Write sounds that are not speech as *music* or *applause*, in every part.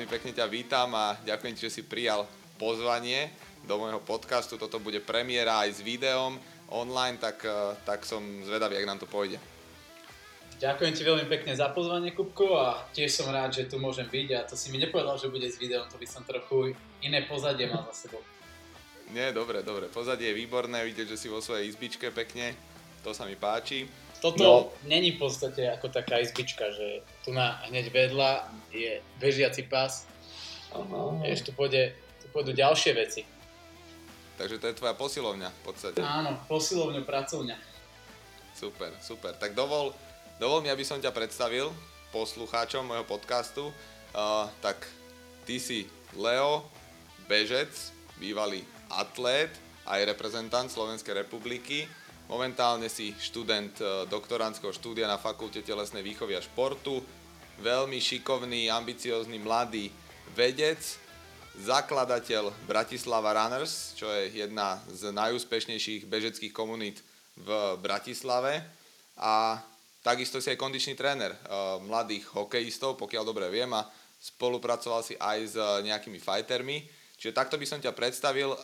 veľmi pekne ťa vítam a ďakujem ti, že si prijal pozvanie do môjho podcastu. Toto bude premiéra aj s videom online, tak, eh, tak som zvedavý, ak nám to pôjde. Ďakujem ti veľmi pekne za pozvanie, Kupko, a tiež som rád, že tu môžem byť a to si mi nepovedal, že bude s videom, to by som trochu iné pozadie mal za sebou. Nie, dobre, dobre. Pozadie je výborné, vidieť, že si vo svojej izbičke pekne, to sa mi páči. Toto no. není v podstate ako taká izbička, že tu na hneď vedľa je bežiaci pás. Aha. Ešte tu, pôjde, tu pôjdu ďalšie veci. Takže to je tvoja posilovňa v podstate. Áno, posilovňa, pracovňa. Super, super. Tak dovol, dovol mi, aby som ťa predstavil poslucháčom môjho podcastu. Uh, tak ty si Leo, bežec, bývalý atlét, aj reprezentant Slovenskej republiky Momentálne si študent e, doktorandského štúdia na Fakulte telesnej výchovy a športu, veľmi šikovný, ambiciózny mladý vedec, zakladateľ Bratislava Runners, čo je jedna z najúspešnejších bežeckých komunít v Bratislave. A takisto si aj kondičný tréner e, mladých hokejistov, pokiaľ dobre viem a spolupracoval si aj s nejakými fightermi. Čiže takto by som ťa predstavil, e,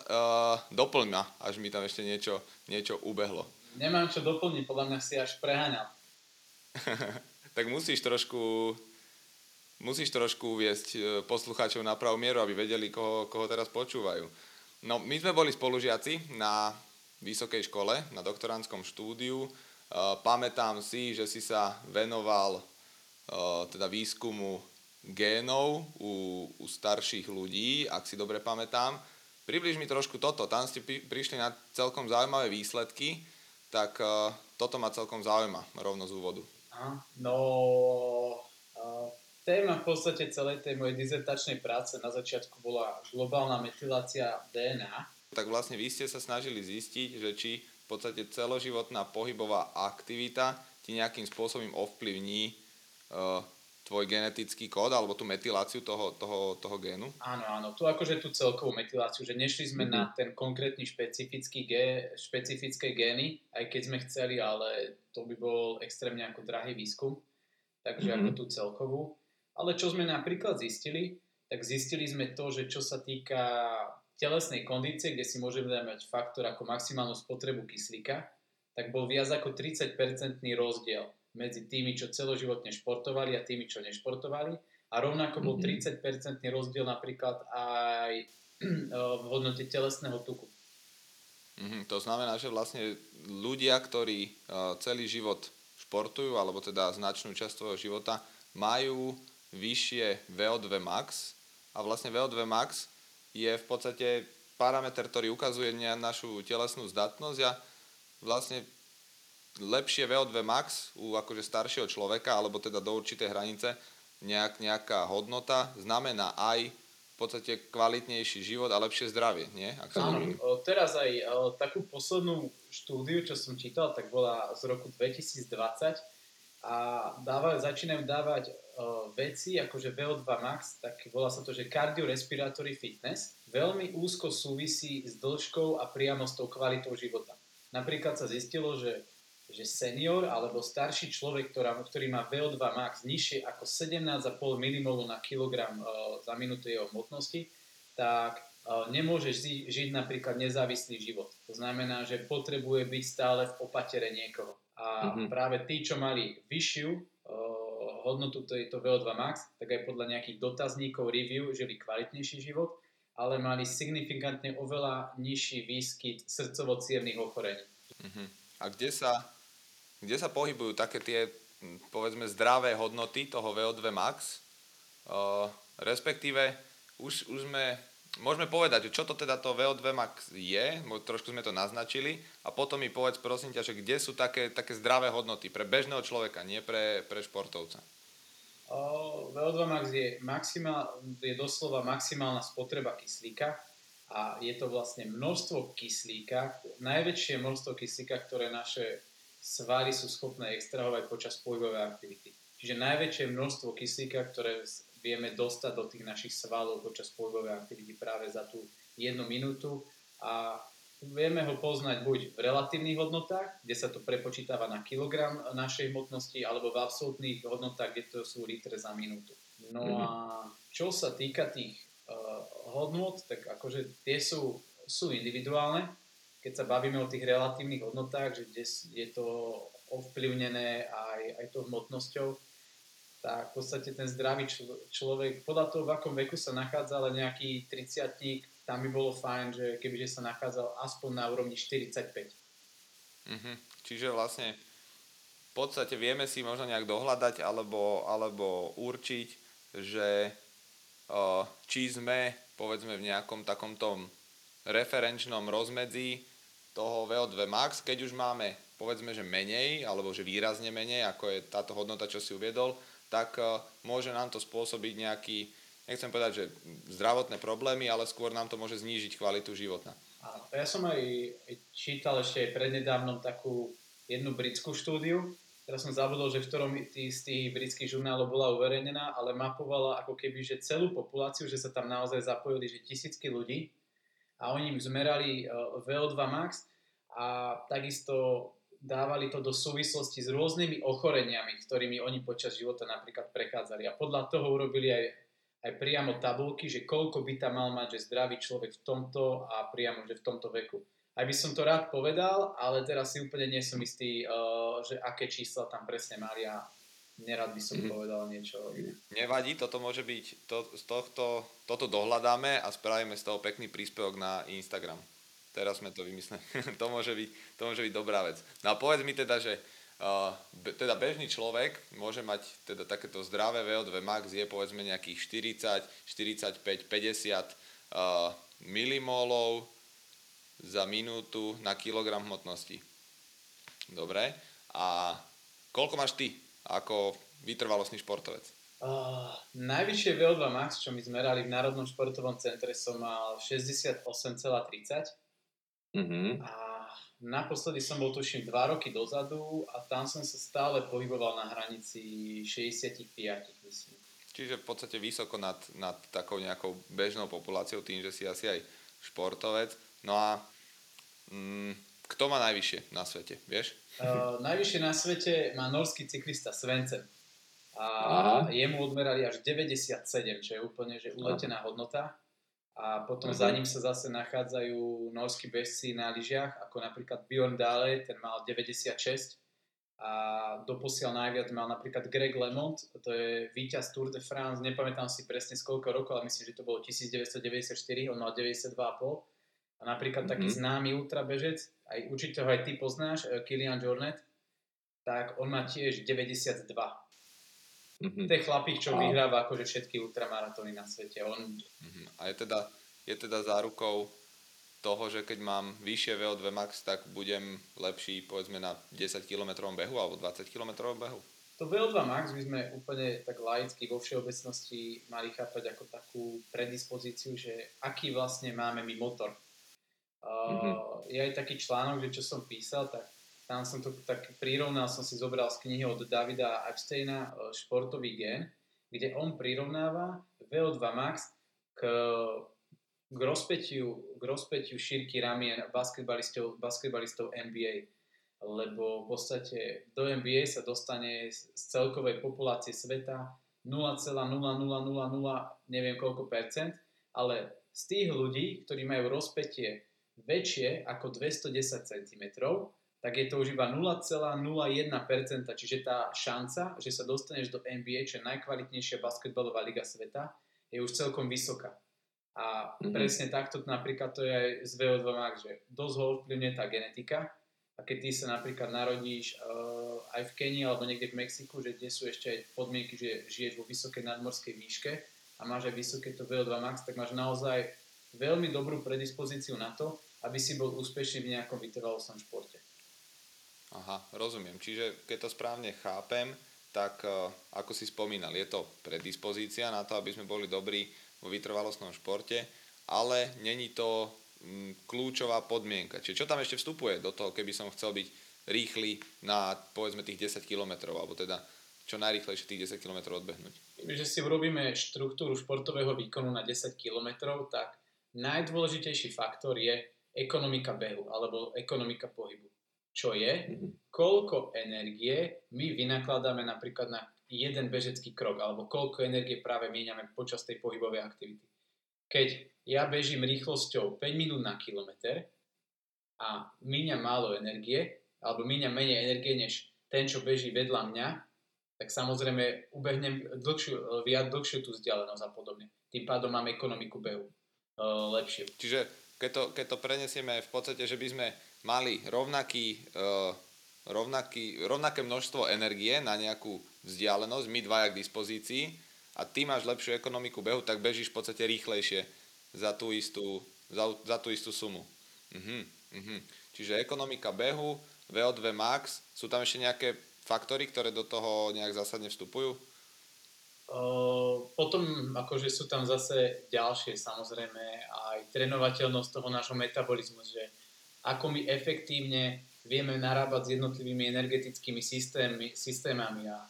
doplň ma, až mi tam ešte niečo, niečo ubehlo nemám čo doplniť, podľa mňa si až preháňal. *laughs* tak musíš trošku musíš trošku uviesť e, poslucháčov na pravú mieru, aby vedeli, koho, koho teraz počúvajú. No, my sme boli spolužiaci na vysokej škole, na doktorandskom štúdiu. E, pamätám si, že si sa venoval e, teda výskumu génov u, u starších ľudí, ak si dobre pamätám. Približ mi trošku toto, tam ste prišli na celkom zaujímavé výsledky tak uh, toto ma celkom zaujíma rovno z úvodu. No, uh, téma v podstate celej tej mojej dizertačnej práce na začiatku bola globálna metylácia DNA. Tak vlastne vy ste sa snažili zistiť, že či v podstate celoživotná pohybová aktivita ti nejakým spôsobom ovplyvní uh, tvoj genetický kód alebo tú metyláciu toho, toho, toho génu? Áno, áno. Tu akože tú celkovú metyláciu, že nešli sme mm-hmm. na ten konkrétny špecifický gé, špecifické gény, aj keď sme chceli, ale to by bol extrémne ako drahý výskum, takže mm-hmm. ako tú celkovú. Ale čo sme napríklad zistili, tak zistili sme to, že čo sa týka telesnej kondície, kde si môžeme mať faktor ako maximálnu spotrebu kyslíka, tak bol viac ako 30-percentný rozdiel medzi tými, čo celoživotne športovali a tými, čo nešportovali. A rovnako bol 30-percentný mhm. rozdiel napríklad aj *clears throat* v hodnote telesného tuku. Mm-hmm. To znamená, že vlastne ľudia, ktorí uh, celý život športujú, alebo teda značnú časť svojho života, majú vyššie VO2 max a vlastne VO2 max je v podstate parameter, ktorý ukazuje na našu telesnú zdatnosť a vlastne lepšie VO2 max u akože staršieho človeka, alebo teda do určitej hranice, nejak, nejaká hodnota, znamená aj v podstate kvalitnejší život a lepšie zdravie, nie? Ak sa Áno, teraz aj o, takú poslednú štúdiu, čo som čítal, tak bola z roku 2020 a dáva, začínajú dávať o, veci akože VO2 max, tak volá sa to, že cardiorespiratory fitness, veľmi úzko súvisí s dĺžkou a priamo s tou kvalitou života. Napríklad sa zistilo, že že senior alebo starší človek, ktorá, ktorý má VO2 max nižšie ako 17,5 mmol na kilogram uh, za minútu jeho hmotnosti, tak uh, nemôže ži- žiť napríklad nezávislý život. To znamená, že potrebuje byť stále v opatere niekoho. A mm-hmm. práve tí, čo mali vyššiu uh, hodnotu tejto VO2 max, tak aj podľa nejakých dotazníkov review žili kvalitnejší život, ale mali signifikantne oveľa nižší výskyt srdcovo-cievných ochorení. Mm-hmm. A kde sa kde sa pohybujú také tie, povedzme, zdravé hodnoty toho VO2 max, uh, respektíve už, už sme, môžeme povedať, čo to teda to VO2 max je, trošku sme to naznačili, a potom mi povedz prosím ťa, že kde sú také, také zdravé hodnoty pre bežného človeka, nie pre, pre športovca. Uh, VO2 max je, maximál, je doslova maximálna spotreba kyslíka a je to vlastne množstvo kyslíka, najväčšie množstvo kyslíka, ktoré naše svaly sú schopné extrahovať počas pohybovej aktivity. Čiže najväčšie množstvo kyslíka, ktoré vieme dostať do tých našich svalov počas pohybovej aktivity práve za tú jednu minútu a vieme ho poznať buď v relatívnych hodnotách, kde sa to prepočítava na kilogram našej hmotnosti, alebo v absolútnych hodnotách, kde to sú litre za minútu. No mm-hmm. a čo sa týka tých uh, hodnot, tak akože tie sú, sú individuálne. Keď sa bavíme o tých relatívnych hodnotách, že kde je to ovplyvnené aj, aj tou hmotnosťou, tak v podstate ten zdravý člo- človek, podľa toho, v akom veku sa nachádza, ale nejaký 30 tam by bolo fajn, že kebyže sa nachádzal aspoň na úrovni 45. Mm-hmm. Čiže vlastne v podstate vieme si možno nejak dohľadať alebo, alebo určiť, že či sme povedzme v nejakom takom tom referenčnom rozmedzi toho VO2 max, keď už máme povedzme, že menej, alebo že výrazne menej, ako je táto hodnota, čo si uviedol, tak uh, môže nám to spôsobiť nejaký, nechcem povedať, že zdravotné problémy, ale skôr nám to môže znížiť kvalitu života. Ja som aj čítal ešte prednedávnom takú jednu britskú štúdiu, teraz som zabudol, že v ktorom z tých britských žurnálov bola uverejnená, ale mapovala ako keby, že celú populáciu, že sa tam naozaj zapojili, že tisícky ľudí a oni im zmerali uh, VO2 max a takisto dávali to do súvislosti s rôznymi ochoreniami, ktorými oni počas života napríklad prechádzali. A podľa toho urobili aj, aj priamo tabulky, že koľko by tam mal mať, že zdravý človek v tomto a priamo, že v tomto veku. Aj by som to rád povedal, ale teraz si úplne nie som istý, uh, že aké čísla tam presne mali a nerad by som mm-hmm. povedal niečo iné. Nevadí, toto môže byť, to, z tohto, toto dohľadáme a spravíme z toho pekný príspevok na Instagram. Teraz sme to vymysleli. *laughs* to, môže byť, to môže byť dobrá vec. No a povedz mi teda, že uh, be, teda bežný človek môže mať teda takéto zdravé VO2 max je povedzme nejakých 40, 45, 50 uh, milimolov za minútu na kilogram hmotnosti. Dobre. A koľko máš ty ako vytrvalostný športovec? Uh, najvyššie VO2 max, čo my zmerali v Národnom športovom centre, som mal 68,30 Mm-hmm. A naposledy som bol tuším 2 roky dozadu a tam som sa stále pohyboval na hranici 65, myslím. Čiže v podstate vysoko nad, nad takou nejakou bežnou populáciou, tým, že si asi aj športovec. No a mm, kto má najvyššie na svete, vieš? Uh, najvyššie na svete má norský cyklista Svensen. A Aha. jemu odmerali až 97, čo je úplne že uletená hodnota a potom uh-huh. za ním sa zase nachádzajú norskí bežci na lyžiach, ako napríklad Bjorn Dale, ten mal 96 a doposiaľ najviac mal napríklad Greg LeMond, to je víťaz Tour de France, nepamätám si presne z koľko rokov, ale myslím, že to bolo 1994, on mal 92,5 a napríklad uh-huh. taký známy ultrabežec, aj určite ho aj ty poznáš, eh, Kilian Jornet, tak on má tiež 92 Mm-hmm. Ten chlapík, čo a... vyhráva akože všetky ultramaratóny na svete. On... Mm-hmm. A je teda, je teda zárukou toho, že keď mám vyššie VO2 max, tak budem lepší povedzme na 10 km behu alebo 20 km behu? To VO2 max by sme úplne tak laicky vo všeobecnosti mali chápať ako takú predispozíciu, že aký vlastne máme my motor. Mm-hmm. Je aj taký článok, že čo som písal, tak tam som to tak prirovnal, som si zobral z knihy od Davida Epsteina e, Športový gen, kde on prirovnáva VO2 max k, k, rozpetiu, k rozpetiu šírky ramien basketbalistov, basketbalistov NBA. Lebo v podstate do NBA sa dostane z celkovej populácie sveta 0,0000 neviem koľko percent, ale z tých ľudí, ktorí majú rozpetie väčšie ako 210 cm, tak je to už iba 0,01%, čiže tá šanca, že sa dostaneš do NBA, čo je najkvalitnejšia basketbalová liga sveta, je už celkom vysoká. A mm-hmm. presne takto napríklad to je aj z VO2 Max, že dosť ho ovplyvňuje tá genetika a keď ty sa napríklad narodíš uh, aj v Kenii alebo niekde v Mexiku, že kde sú ešte aj podmienky, že žiješ vo vysokej nadmorskej výške a máš aj vysoké to VO2 Max, tak máš naozaj veľmi dobrú predispozíciu na to, aby si bol úspešný v nejakom vytrvalostnom športe. Aha, rozumiem. Čiže keď to správne chápem, tak uh, ako si spomínal, je to predispozícia na to, aby sme boli dobrí vo vytrvalostnom športe, ale není to mm, kľúčová podmienka. Čiže čo tam ešte vstupuje do toho, keby som chcel byť rýchly na povedzme tých 10 km, alebo teda čo najrýchlejšie tých 10 km odbehnúť? Že si urobíme štruktúru športového výkonu na 10 km, tak najdôležitejší faktor je ekonomika behu alebo ekonomika pohybu. čo je, mm-hmm. koľko energie my vynakladáme napríklad na jeden bežecký krok, alebo koľko energie práve míňame počas tej pohybovej aktivity. Keď ja bežím rýchlosťou 5 minút na kilometr a míňam málo energie, alebo míňam menej energie než ten, čo beží vedľa mňa, tak samozrejme ubehnem dlhšiu, viac dlhšiu tú vzdialenosť a podobne. Tým pádom máme ekonomiku behu lepšiu. Čiže keď to, keď to prenesieme v podstate, že by sme mali rovnaký, rovnaký, rovnaké množstvo energie na nejakú vzdialenosť, my dvaja k dispozícii a ty máš lepšiu ekonomiku behu, tak bežíš v podstate rýchlejšie za tú istú, za, za tú istú sumu. Uh-huh, uh-huh. Čiže ekonomika behu, VO2 max, sú tam ešte nejaké faktory, ktoré do toho nejak zásadne vstupujú? Potom akože sú tam zase ďalšie samozrejme aj trénovateľnosť toho nášho metabolizmu, že ako my efektívne vieme narábať s jednotlivými energetickými systémy, systémami a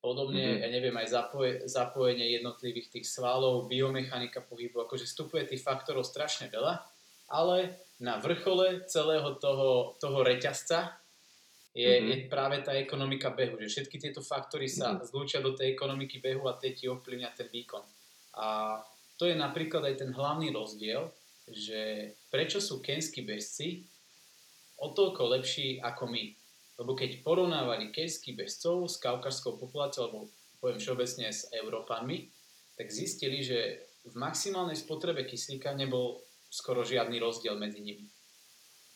podobne, mm-hmm. ja neviem, aj zapoje, zapojenie jednotlivých tých svalov, biomechanika pohybu, akože vstupuje tých faktorov strašne veľa, ale na vrchole celého toho, toho reťazca je, mm-hmm. je práve tá ekonomika behu, že všetky tieto faktory sa mm-hmm. zlúčia do tej ekonomiky behu a tie ti ovplyvňa ten výkon. A to je napríklad aj ten hlavný rozdiel, že prečo sú kenskí bežci o toľko lepší ako my. Lebo keď porovnávali kenských bežcov s kaukarskou populáciou, alebo poviem všeobecne s Európanmi, tak zistili, že v maximálnej spotrebe kyslíka nebol skoro žiadny rozdiel medzi nimi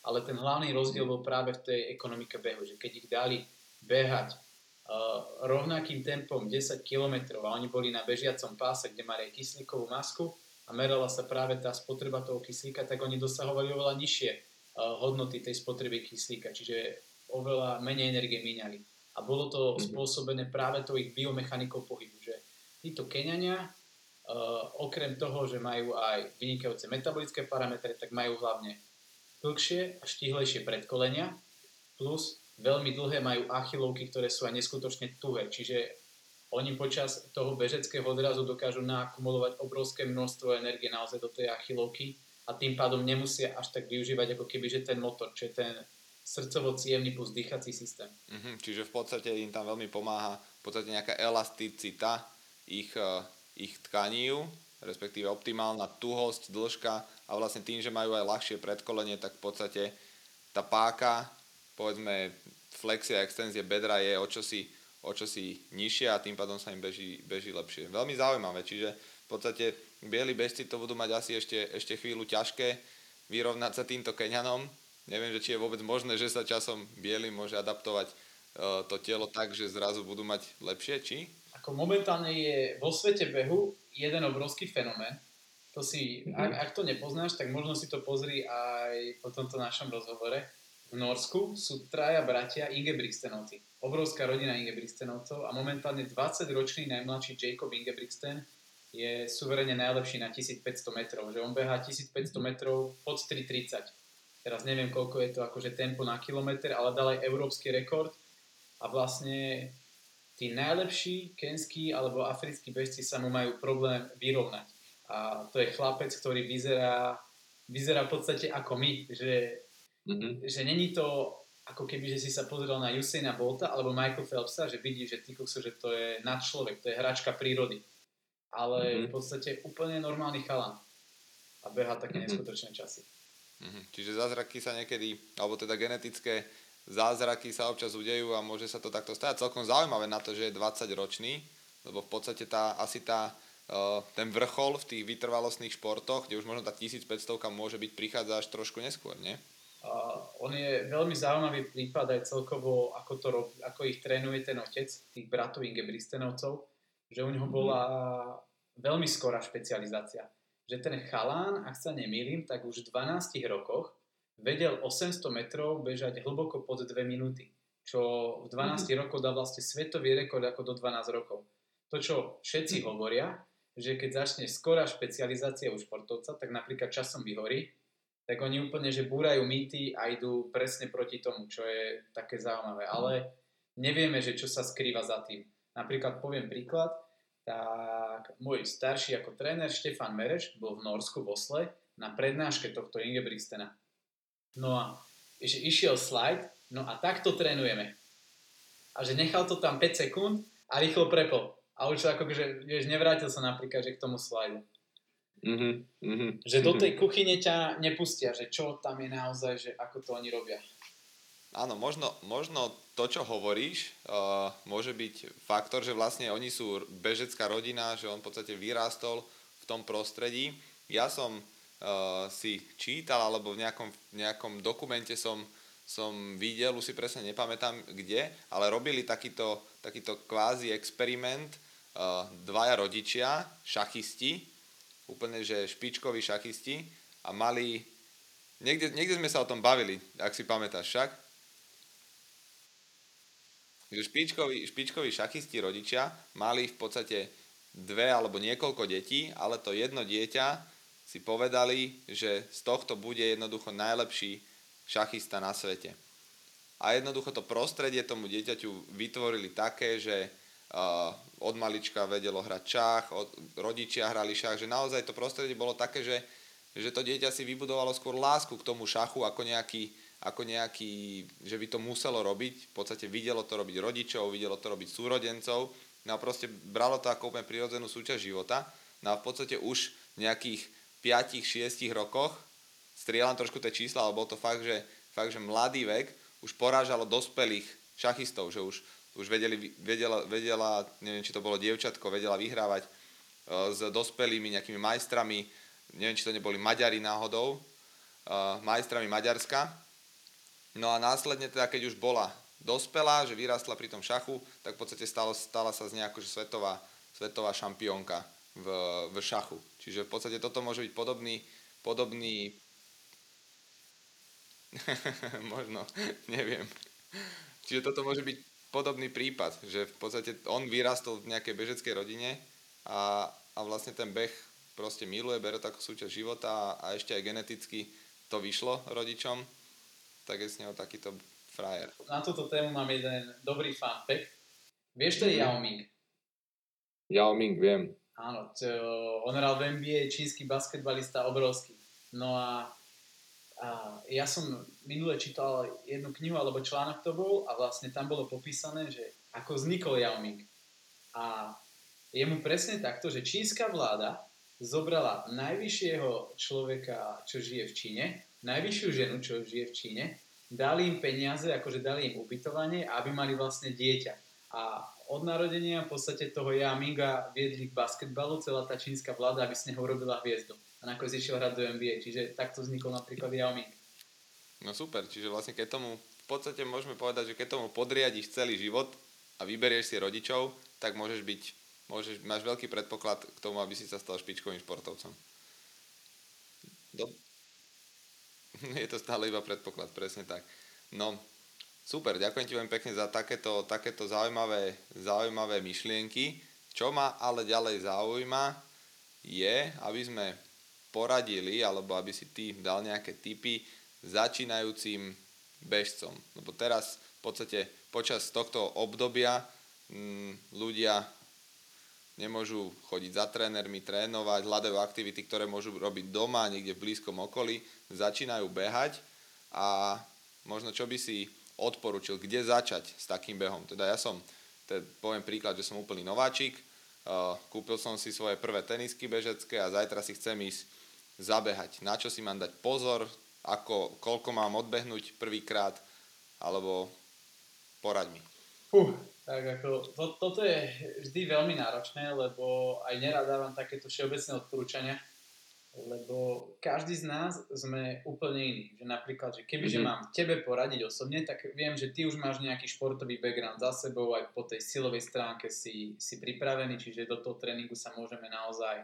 ale ten hlavný rozdiel bol práve v tej ekonomike behu, že keď ich dali behať uh, rovnakým tempom 10 km a oni boli na bežiacom páse, kde mali aj kyslíkovú masku a merala sa práve tá spotreba toho kyslíka, tak oni dosahovali oveľa nižšie uh, hodnoty tej spotreby kyslíka, čiže oveľa menej energie míňali. A bolo to mm-hmm. spôsobené práve tou ich biomechanikou pohybu, že títo Keňania, uh, okrem toho, že majú aj vynikajúce metabolické parametre, tak majú hlavne dlhšie a štihlejšie predkolenia, plus veľmi dlhé majú achilovky, ktoré sú aj neskutočne tuhé, čiže oni počas toho bežeckého odrazu dokážu naakumulovať obrovské množstvo energie naozaj do tej achilovky a tým pádom nemusia až tak využívať ako keby, že ten motor, čo je ten srdcovo plus dýchací systém. Mm-hmm, čiže v podstate im tam veľmi pomáha v podstate nejaká elasticita ich, uh, ich tkaní, respektíve optimálna tuhosť, dĺžka a vlastne tým, že majú aj ľahšie predkolenie, tak v podstate tá páka, povedzme flexia a extenzie bedra je o čosi, o čosi nižšia a tým pádom sa im beží, beží lepšie. Veľmi zaujímavé, čiže v podstate bieli bežci to budú mať asi ešte, ešte chvíľu ťažké vyrovnať sa týmto Keňanom. Neviem, že či je vôbec možné, že sa časom bieli môže adaptovať uh, to telo tak, že zrazu budú mať lepšie, či? Ako momentálne je vo svete behu jeden obrovský fenomén. To si, mm-hmm. ak, ak to nepoznáš, tak možno si to pozri aj po tomto našom rozhovore. V Norsku sú traja bratia Ingebrigtsenovci. Obrovská rodina Ingebrigtsenovcov a momentálne 20-ročný najmladší Jacob Ingebrigtsen je suverene najlepší na 1500 metrov. Že on behá 1500 metrov pod 3.30. Teraz neviem, koľko je to akože tempo na kilometr, ale dal aj európsky rekord a vlastne tí najlepší kenskí alebo africkí bežci sa mu majú problém vyrovnať. A to je chlapec, ktorý vyzerá, vyzerá v podstate ako my, že, mm-hmm. že není to ako keby, že si sa pozrel na Usaina Bolta alebo Michael Phelpsa, že vidí, že ty kokso, že to je nadčlovek, to je hračka prírody. Ale mm-hmm. v podstate úplne normálny chalan. A beha také mm-hmm. neskutočné časy. Mm-hmm. Čiže zázraky sa niekedy, alebo teda genetické zázraky sa občas udejú a môže sa to takto stať. Celkom zaujímavé na to, že je 20 ročný, lebo v podstate tá, asi tá, uh, ten vrchol v tých vytrvalostných športoch, kde už možno tá 1500 môže byť, prichádza až trošku neskôr, nie? Uh, on je veľmi zaujímavý prípad aj celkovo, ako, to rob, ako ich trénuje ten otec, tých bratov Ingebristenovcov, že u neho mhm. bola veľmi skorá špecializácia. Že ten chalán, ak sa nemýlim, tak už v 12 rokoch vedel 800 metrov bežať hlboko pod 2 minúty, čo v 12 mm-hmm. rokoch dá vlastne svetový rekord ako do 12 rokov. To, čo všetci mm-hmm. hovoria, že keď začne skorá špecializácia u športovca, tak napríklad časom vyhorí, tak oni úplne, že búrajú mýty a idú presne proti tomu, čo je také zaujímavé. Mm. Ale nevieme, že čo sa skrýva za tým. Napríklad poviem príklad, tak môj starší ako tréner Štefan Mereš bol v Norsku v Osle na prednáške tohto Ingebrigtstena. No a že išiel slajd No a takto trénujeme. A že nechal to tam 5 sekúnd a rýchlo prepol. A už ako že, vieš, nevrátil sa napríklad, že k tomu slajdu. Mm-hmm, mm-hmm, že do tej kuchyne ťa nepustia, že čo tam je naozaj, že ako to oni robia. Áno, možno, možno to, čo hovoríš, uh, môže byť faktor, že vlastne oni sú bežecká rodina, že on v podstate vyrástol v tom prostredí. Ja som si čítal, alebo v nejakom, nejakom dokumente som, som videl, už si presne nepamätám kde, ale robili takýto, takýto kvázi experiment uh, dvaja rodičia, šachisti, úplne že špičkoví šachisti a mali, niekde, niekde sme sa o tom bavili, ak si pamätáš však, že špičkoví, špičkoví šachisti rodičia mali v podstate dve alebo niekoľko detí, ale to jedno dieťa si povedali, že z tohto bude jednoducho najlepší šachista na svete. A jednoducho to prostredie tomu dieťaťu vytvorili také, že uh, od malička vedelo hrať šach, od, rodičia hrali šach, že naozaj to prostredie bolo také, že, že to dieťa si vybudovalo skôr lásku k tomu šachu ako nejaký, ako nejaký, že by to muselo robiť, v podstate videlo to robiť rodičov, videlo to robiť súrodencov, no a proste bralo to ako úplne prirodzenú súčasť života, no a v podstate už nejakých 5-6 rokoch, strieľam trošku tie čísla, ale bol to fakt, že, fakt, že mladý vek už porážalo dospelých šachistov, že už, už vedeli, vedela, vedela, neviem, či to bolo dievčatko, vedela vyhrávať uh, s dospelými nejakými majstrami, neviem, či to neboli Maďari náhodou, uh, majstrami Maďarska, No a následne teda, keď už bola dospelá, že vyrastla pri tom šachu, tak v podstate stalo, stala sa z nej akože svetová, svetová šampiónka v, v šachu. Čiže v podstate toto môže byť podobný, podobný *laughs* možno, neviem. Čiže toto môže byť podobný prípad, že v podstate on vyrastol v nejakej bežeckej rodine a, a vlastne ten beh proste miluje, bere to ako súčasť života a, a ešte aj geneticky to vyšlo rodičom tak je s neho takýto frajer. Na túto tému mám jeden dobrý fun fact. Vieš, to je mm. Yao Ming? Yao Ming, viem. Áno, to, on hral v NBA, čínsky basketbalista, obrovský. No a, a ja som minule čítal jednu knihu, alebo článok to bol, a vlastne tam bolo popísané, že ako vznikol Yao Ming. A je mu presne takto, že čínska vláda zobrala najvyššieho človeka, čo žije v Číne, najvyššiu ženu, čo žije v Číne, dali im peniaze, akože dali im ubytovanie, aby mali vlastne dieťa. A od narodenia v podstate toho Yaminga viedli k basketbalu celá tá čínska vláda, aby z neho urobila hviezdu. A nakoniec išiel hrať do NBA, čiže takto vznikol napríklad Yao Ming. No super, čiže vlastne keď tomu, v podstate môžeme povedať, že keď tomu podriadiš celý život a vyberieš si rodičov, tak môžeš byť, môžeš, máš veľký predpoklad k tomu, aby si sa stal špičkovým športovcom. Do, *laughs* je to stále iba predpoklad, presne tak. No, super, ďakujem ti veľmi pekne za takéto, takéto zaujímavé, zaujímavé myšlienky. Čo ma ale ďalej zaujíma, je, aby sme poradili, alebo aby si ty dal nejaké tipy začínajúcim bežcom. Lebo teraz v podstate počas tohto obdobia m, mm, ľudia nemôžu chodiť za trénermi, trénovať, hľadajú aktivity, ktoré môžu robiť doma, niekde v blízkom okolí, začínajú behať a možno čo by si odporučil, kde začať s takým behom. Teda ja som, teda poviem príklad, že som úplný nováčik, uh, kúpil som si svoje prvé tenisky bežecké a zajtra si chcem ísť zabehať. Na čo si mám dať pozor, ako, koľko mám odbehnúť prvýkrát, alebo poraď mi. Uh, tak ako, to, toto je vždy veľmi náročné, lebo aj nerad dávam takéto všeobecné odporúčania, lebo každý z nás sme úplne iný. Že napríklad, že keby mm-hmm. že mám tebe poradiť osobne, tak viem, že ty už máš nejaký športový background za sebou, aj po tej silovej stránke si, si pripravený, čiže do toho tréningu sa môžeme naozaj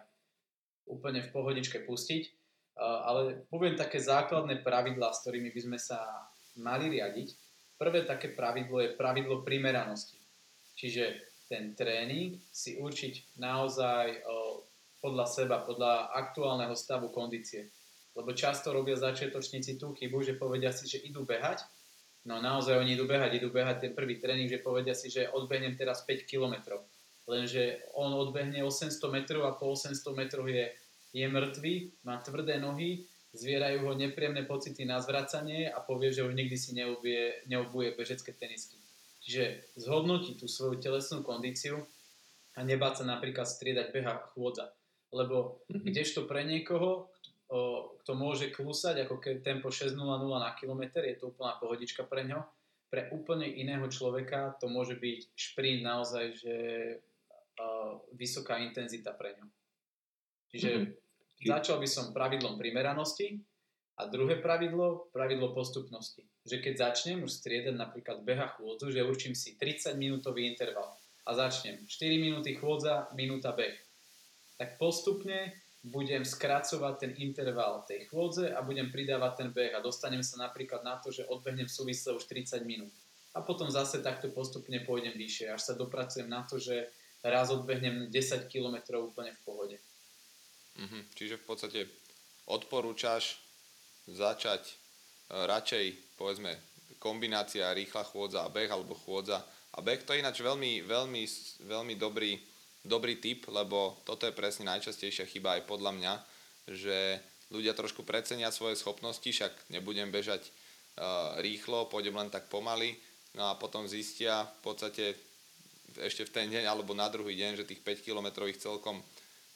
úplne v pohodičke pustiť. Ale poviem také základné pravidlá, s ktorými by sme sa mali riadiť. Prvé také pravidlo je pravidlo primeranosti. Čiže ten tréning si určiť naozaj podľa seba, podľa aktuálneho stavu kondície. Lebo často robia začiatočníci tú chybu, že povedia si, že idú behať, no naozaj oni idú behať, idú behať ten prvý tréning, že povedia si, že odbehnem teraz 5 km. Lenže on odbehne 800 metrov a po 800 metroch je, je mŕtvý, má tvrdé nohy zvierajú ho nepríjemné pocity na zvracanie a povie, že už nikdy si neobuje, neobuje bežecké tenisky. Čiže zhodnotí tú svoju telesnú kondíciu a nebáť sa napríklad striedať beha chôdza. Lebo mm-hmm. kdežto pre niekoho, kto, kto môže klusať ako keď tempo 6.00 na kilometr, je to úplná pohodička pre ňo. Pre úplne iného človeka to môže byť šprint naozaj, že uh, vysoká intenzita pre ňo. Čiže mm-hmm Začal by som pravidlom primeranosti a druhé pravidlo, pravidlo postupnosti. Že keď začnem už striedať napríklad beha chôdzu, že určím si 30 minútový interval a začnem 4 minúty chôdza, minúta beh. Tak postupne budem skracovať ten interval tej chôdze a budem pridávať ten beh a dostanem sa napríklad na to, že odbehnem súvisle už 30 minút. A potom zase takto postupne pôjdem vyššie, až sa dopracujem na to, že raz odbehnem 10 km úplne v pohode. Mm-hmm. Čiže v podstate odporúčaš začať e, radšej, povedzme, kombinácia rýchla chôdza a beh, alebo chôdza a beh. To je ináč veľmi, veľmi, veľmi dobrý, dobrý tip, lebo toto je presne najčastejšia chyba aj podľa mňa, že ľudia trošku precenia svoje schopnosti, však nebudem bežať uh, rýchlo, pôjdem len tak pomaly, no a potom zistia v podstate ešte v ten deň alebo na druhý deň, že tých 5 km ich celkom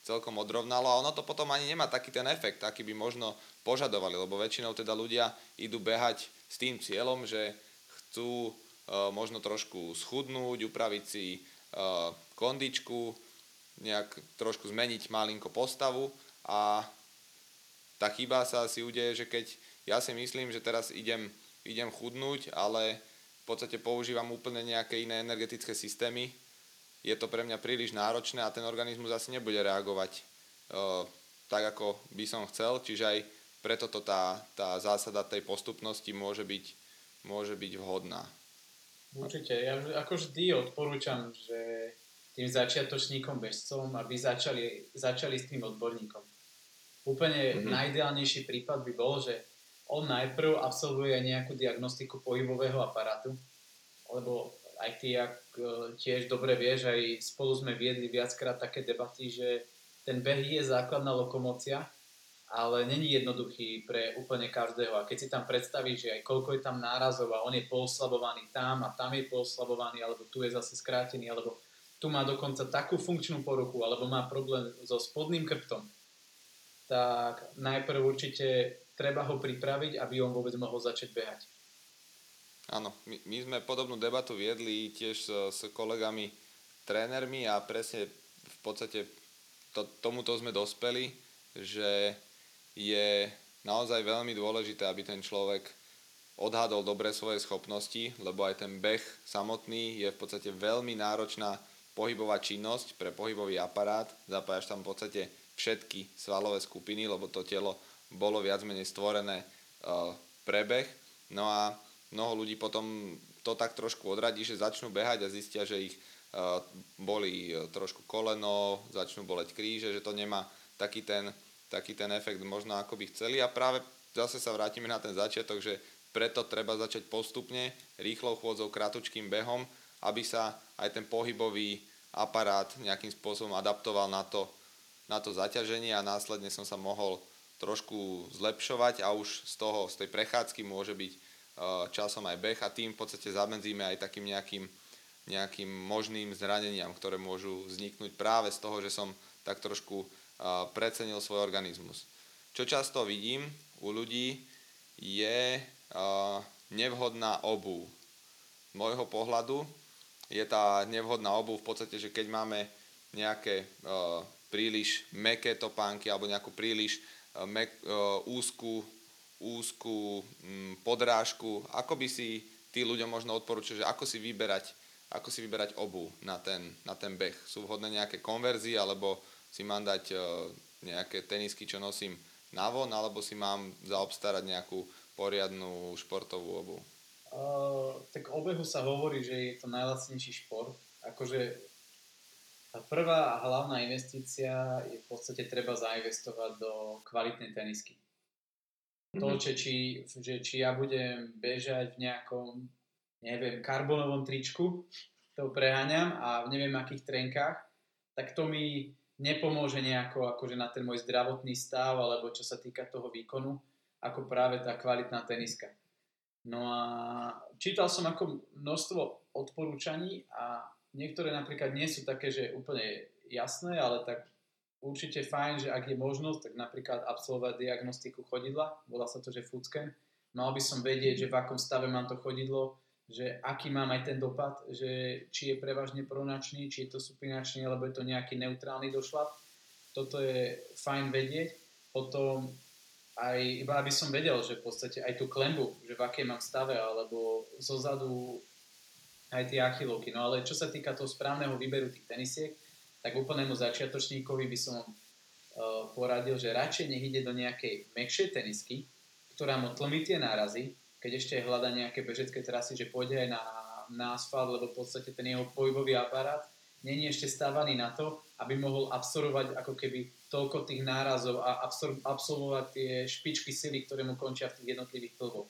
celkom odrovnalo a ono to potom ani nemá taký ten efekt, aký by možno požadovali, lebo väčšinou teda ľudia idú behať s tým cieľom, že chcú e, možno trošku schudnúť, upraviť si kondičku, nejak trošku zmeniť malinko postavu a tá chyba sa asi udeje, že keď ja si myslím, že teraz idem, idem chudnúť, ale v podstate používam úplne nejaké iné energetické systémy, je to pre mňa príliš náročné a ten organizmus asi nebude reagovať uh, tak, ako by som chcel, čiže aj preto to tá, tá zásada tej postupnosti môže byť, môže byť vhodná. Určite, ja ako vždy odporúčam, že tým začiatočníkom bežcom, aby začali, začali s tým odborníkom. Úplne mm-hmm. najideálnejší prípad by bol, že on najprv absolvuje nejakú diagnostiku pohybového aparátu, lebo aj ty, ak e, tiež dobre vieš, aj spolu sme viedli viackrát také debaty, že ten beh je základná lokomócia, ale není jednoduchý pre úplne každého. A keď si tam predstavíš, že aj koľko je tam nárazov a on je pooslabovaný tam a tam je pooslabovaný, alebo tu je zase skrátený, alebo tu má dokonca takú funkčnú poruchu, alebo má problém so spodným krptom, tak najprv určite treba ho pripraviť, aby on vôbec mohol začať behať. Áno, my, my sme podobnú debatu viedli tiež s, s kolegami trénermi a presne v podstate to, tomuto sme dospeli, že je naozaj veľmi dôležité, aby ten človek odhadol dobre svoje schopnosti, lebo aj ten beh samotný je v podstate veľmi náročná pohybová činnosť pre pohybový aparát. Zapájaš tam v podstate všetky svalové skupiny, lebo to telo bolo viac menej stvorené uh, pre beh. No a mnoho ľudí potom to tak trošku odradí, že začnú behať a zistia, že ich uh, boli e, trošku koleno, začnú boleť kríže, že to nemá taký ten, taký ten efekt možno ako by chceli. A práve zase sa vrátime na ten začiatok, že preto treba začať postupne, rýchlou chôdzou, kratučkým behom, aby sa aj ten pohybový aparát nejakým spôsobom adaptoval na to, na to zaťaženie a následne som sa mohol trošku zlepšovať a už z toho, z tej prechádzky môže byť Eh, časom aj beh a tým v podstate zamedzíme aj takým nejakým, nejakým možným zraneniam, ktoré môžu vzniknúť práve z toho, že som tak trošku precenil svoj organizmus. Čo často vidím u ľudí je nevhodná obu. Z môjho pohľadu je tá nevhodná obu v podstate, že keď máme nejaké príliš meké topánky alebo nejakú príliš mek, úzkú úzkú mm, podrážku, ako by si tí ľuďom možno odporúčil, že ako si vyberať, ako si vyberať obu na ten, na ten beh. Sú vhodné nejaké konverzie, alebo si mám dať uh, nejaké tenisky, čo nosím navon, alebo si mám zaobstarať nejakú poriadnu športovú obu? Uh, tak o behu sa hovorí, že je to najlacnejší šport. Akože tá prvá a hlavná investícia je v podstate treba zainvestovať do kvalitnej tenisky. To, mhm. že či, že či ja budem bežať v nejakom, neviem, karbonovom tričku, to preháňam a v neviem akých trenkách, tak to mi nepomôže nejako akože na ten môj zdravotný stav, alebo čo sa týka toho výkonu, ako práve tá kvalitná teniska. No a čítal som ako množstvo odporúčaní a niektoré napríklad nie sú také, že úplne jasné, ale tak určite fajn, že ak je možnosť, tak napríklad absolvovať diagnostiku chodidla, volá sa to, že foodscan. Mal by som vedieť, že v akom stave mám to chodidlo, že aký mám aj ten dopad, že či je prevažne pronačný, či je to supinačný, alebo je to nejaký neutrálny došlap. Toto je fajn vedieť. Potom aj iba aby som vedel, že v podstate aj tú klembu, že v akej mám stave, alebo zozadu aj tie achilovky. No ale čo sa týka toho správneho výberu tých tenisiek, tak úplnému začiatočníkovi by som uh, poradil, že radšej nech ide do nejakej mekšej tenisky, ktorá mu tlmí tie nárazy, keď ešte hľada nejaké bežecké trasy, že pôjde aj na, na asfalt, lebo v podstate ten jeho pohybový aparát není ešte stávaný na to, aby mohol absorbovať ako keby toľko tých nárazov a absor- absolvovať tie špičky sily, ktoré mu končia v tých jednotlivých klboch.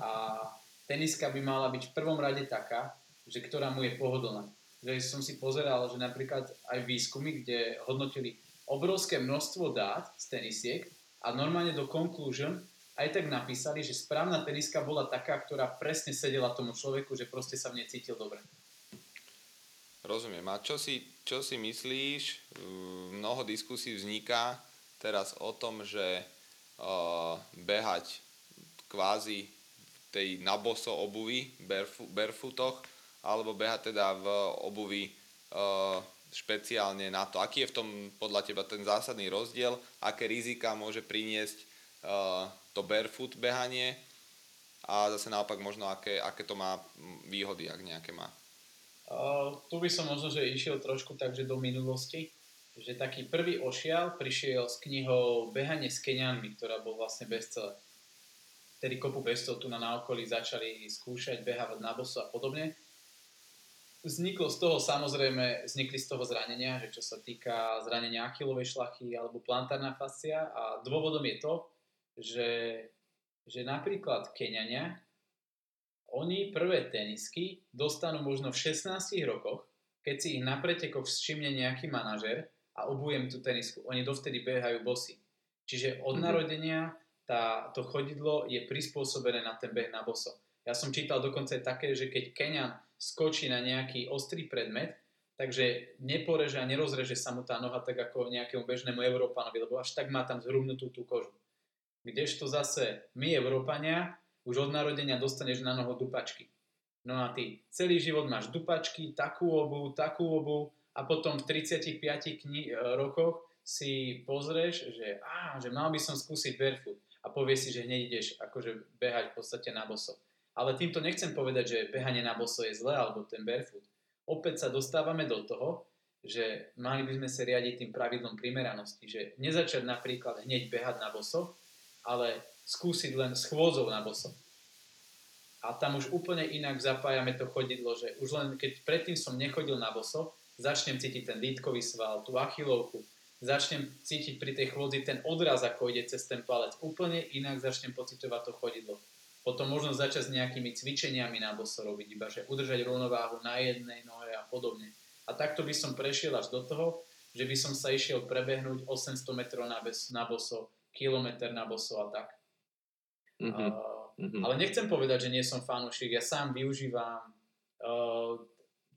A teniska by mala byť v prvom rade taká, že ktorá mu je pohodlná. Že som si pozeral, že napríklad aj výskumy, kde hodnotili obrovské množstvo dát z tenisiek a normálne do conclusion aj tak napísali, že správna teniska bola taká, ktorá presne sedela tomu človeku, že proste sa v nej cítil dobre. Rozumiem. A čo si, čo si myslíš? Mnoho diskusí vzniká teraz o tom, že uh, behať kvázi tej naboso obuvi, barefoot, barefootoch, alebo behať teda v obuvi uh, špeciálne na to. Aký je v tom podľa teba ten zásadný rozdiel? Aké rizika môže priniesť uh, to barefoot behanie a zase naopak možno aké, aké to má výhody, ak nejaké má. Uh, tu by som možno, že išiel trošku takže do minulosti, že taký prvý ošial prišiel s knihou Behanie s Kenianmi, ktorá bol vlastne bestseller. Tedy kopu bestov tu na okolí začali skúšať behávať na boso a podobne. Vzniklo z toho samozrejme, vznikli z toho zranenia, že čo sa týka zranenia achilovej šlachy alebo plantárna fascia a dôvodom je to, že, že napríklad Keňania, oni prvé tenisky dostanú možno v 16 rokoch, keď si ich na pretekoch všimne nejaký manažer a obujem tú tenisku. Oni dovtedy behajú bosy. Čiže od mm-hmm. narodenia tá, to chodidlo je prispôsobené na ten beh na boso. Ja som čítal dokonca také, že keď Keňan skočí na nejaký ostrý predmet, takže neporeže a nerozreže sa mu tá noha tak ako nejakému bežnému Európanovi, lebo až tak má tam zhrubnutú tú kožu. Kdežto zase my, Európania, už od narodenia dostaneš na noho dupačky. No a ty celý život máš dupačky, takú obu, takú obu a potom v 35 kni- e, rokoch si pozrieš, že, á, že mal by som skúsiť barefoot a povieš si, že hneď ideš akože behať v podstate na boso. Ale týmto nechcem povedať, že behanie na boso je zlé alebo ten barefoot. Opäť sa dostávame do toho, že mali by sme sa riadiť tým pravidlom primeranosti, že nezačať napríklad hneď behať na boso, ale skúsiť len schôdzov na boso. A tam už úplne inak zapájame to chodidlo, že už len keď predtým som nechodil na boso, začnem cítiť ten lítkový sval, tú achilovku, začnem cítiť pri tej chôdzi ten odraz, ako ide cez ten palec. Úplne inak začnem pocitovať to chodidlo. Potom možno začať s nejakými cvičeniami na boso robiť, iba že udržať rovnováhu na jednej nohe a podobne. A takto by som prešiel až do toho, že by som sa išiel prebehnúť 800 metrov na, bes, na boso kilometr na boso a tak. Mm-hmm. Uh, mm-hmm. Ale nechcem povedať, že nie som fanúšik. Ja sám využívam uh,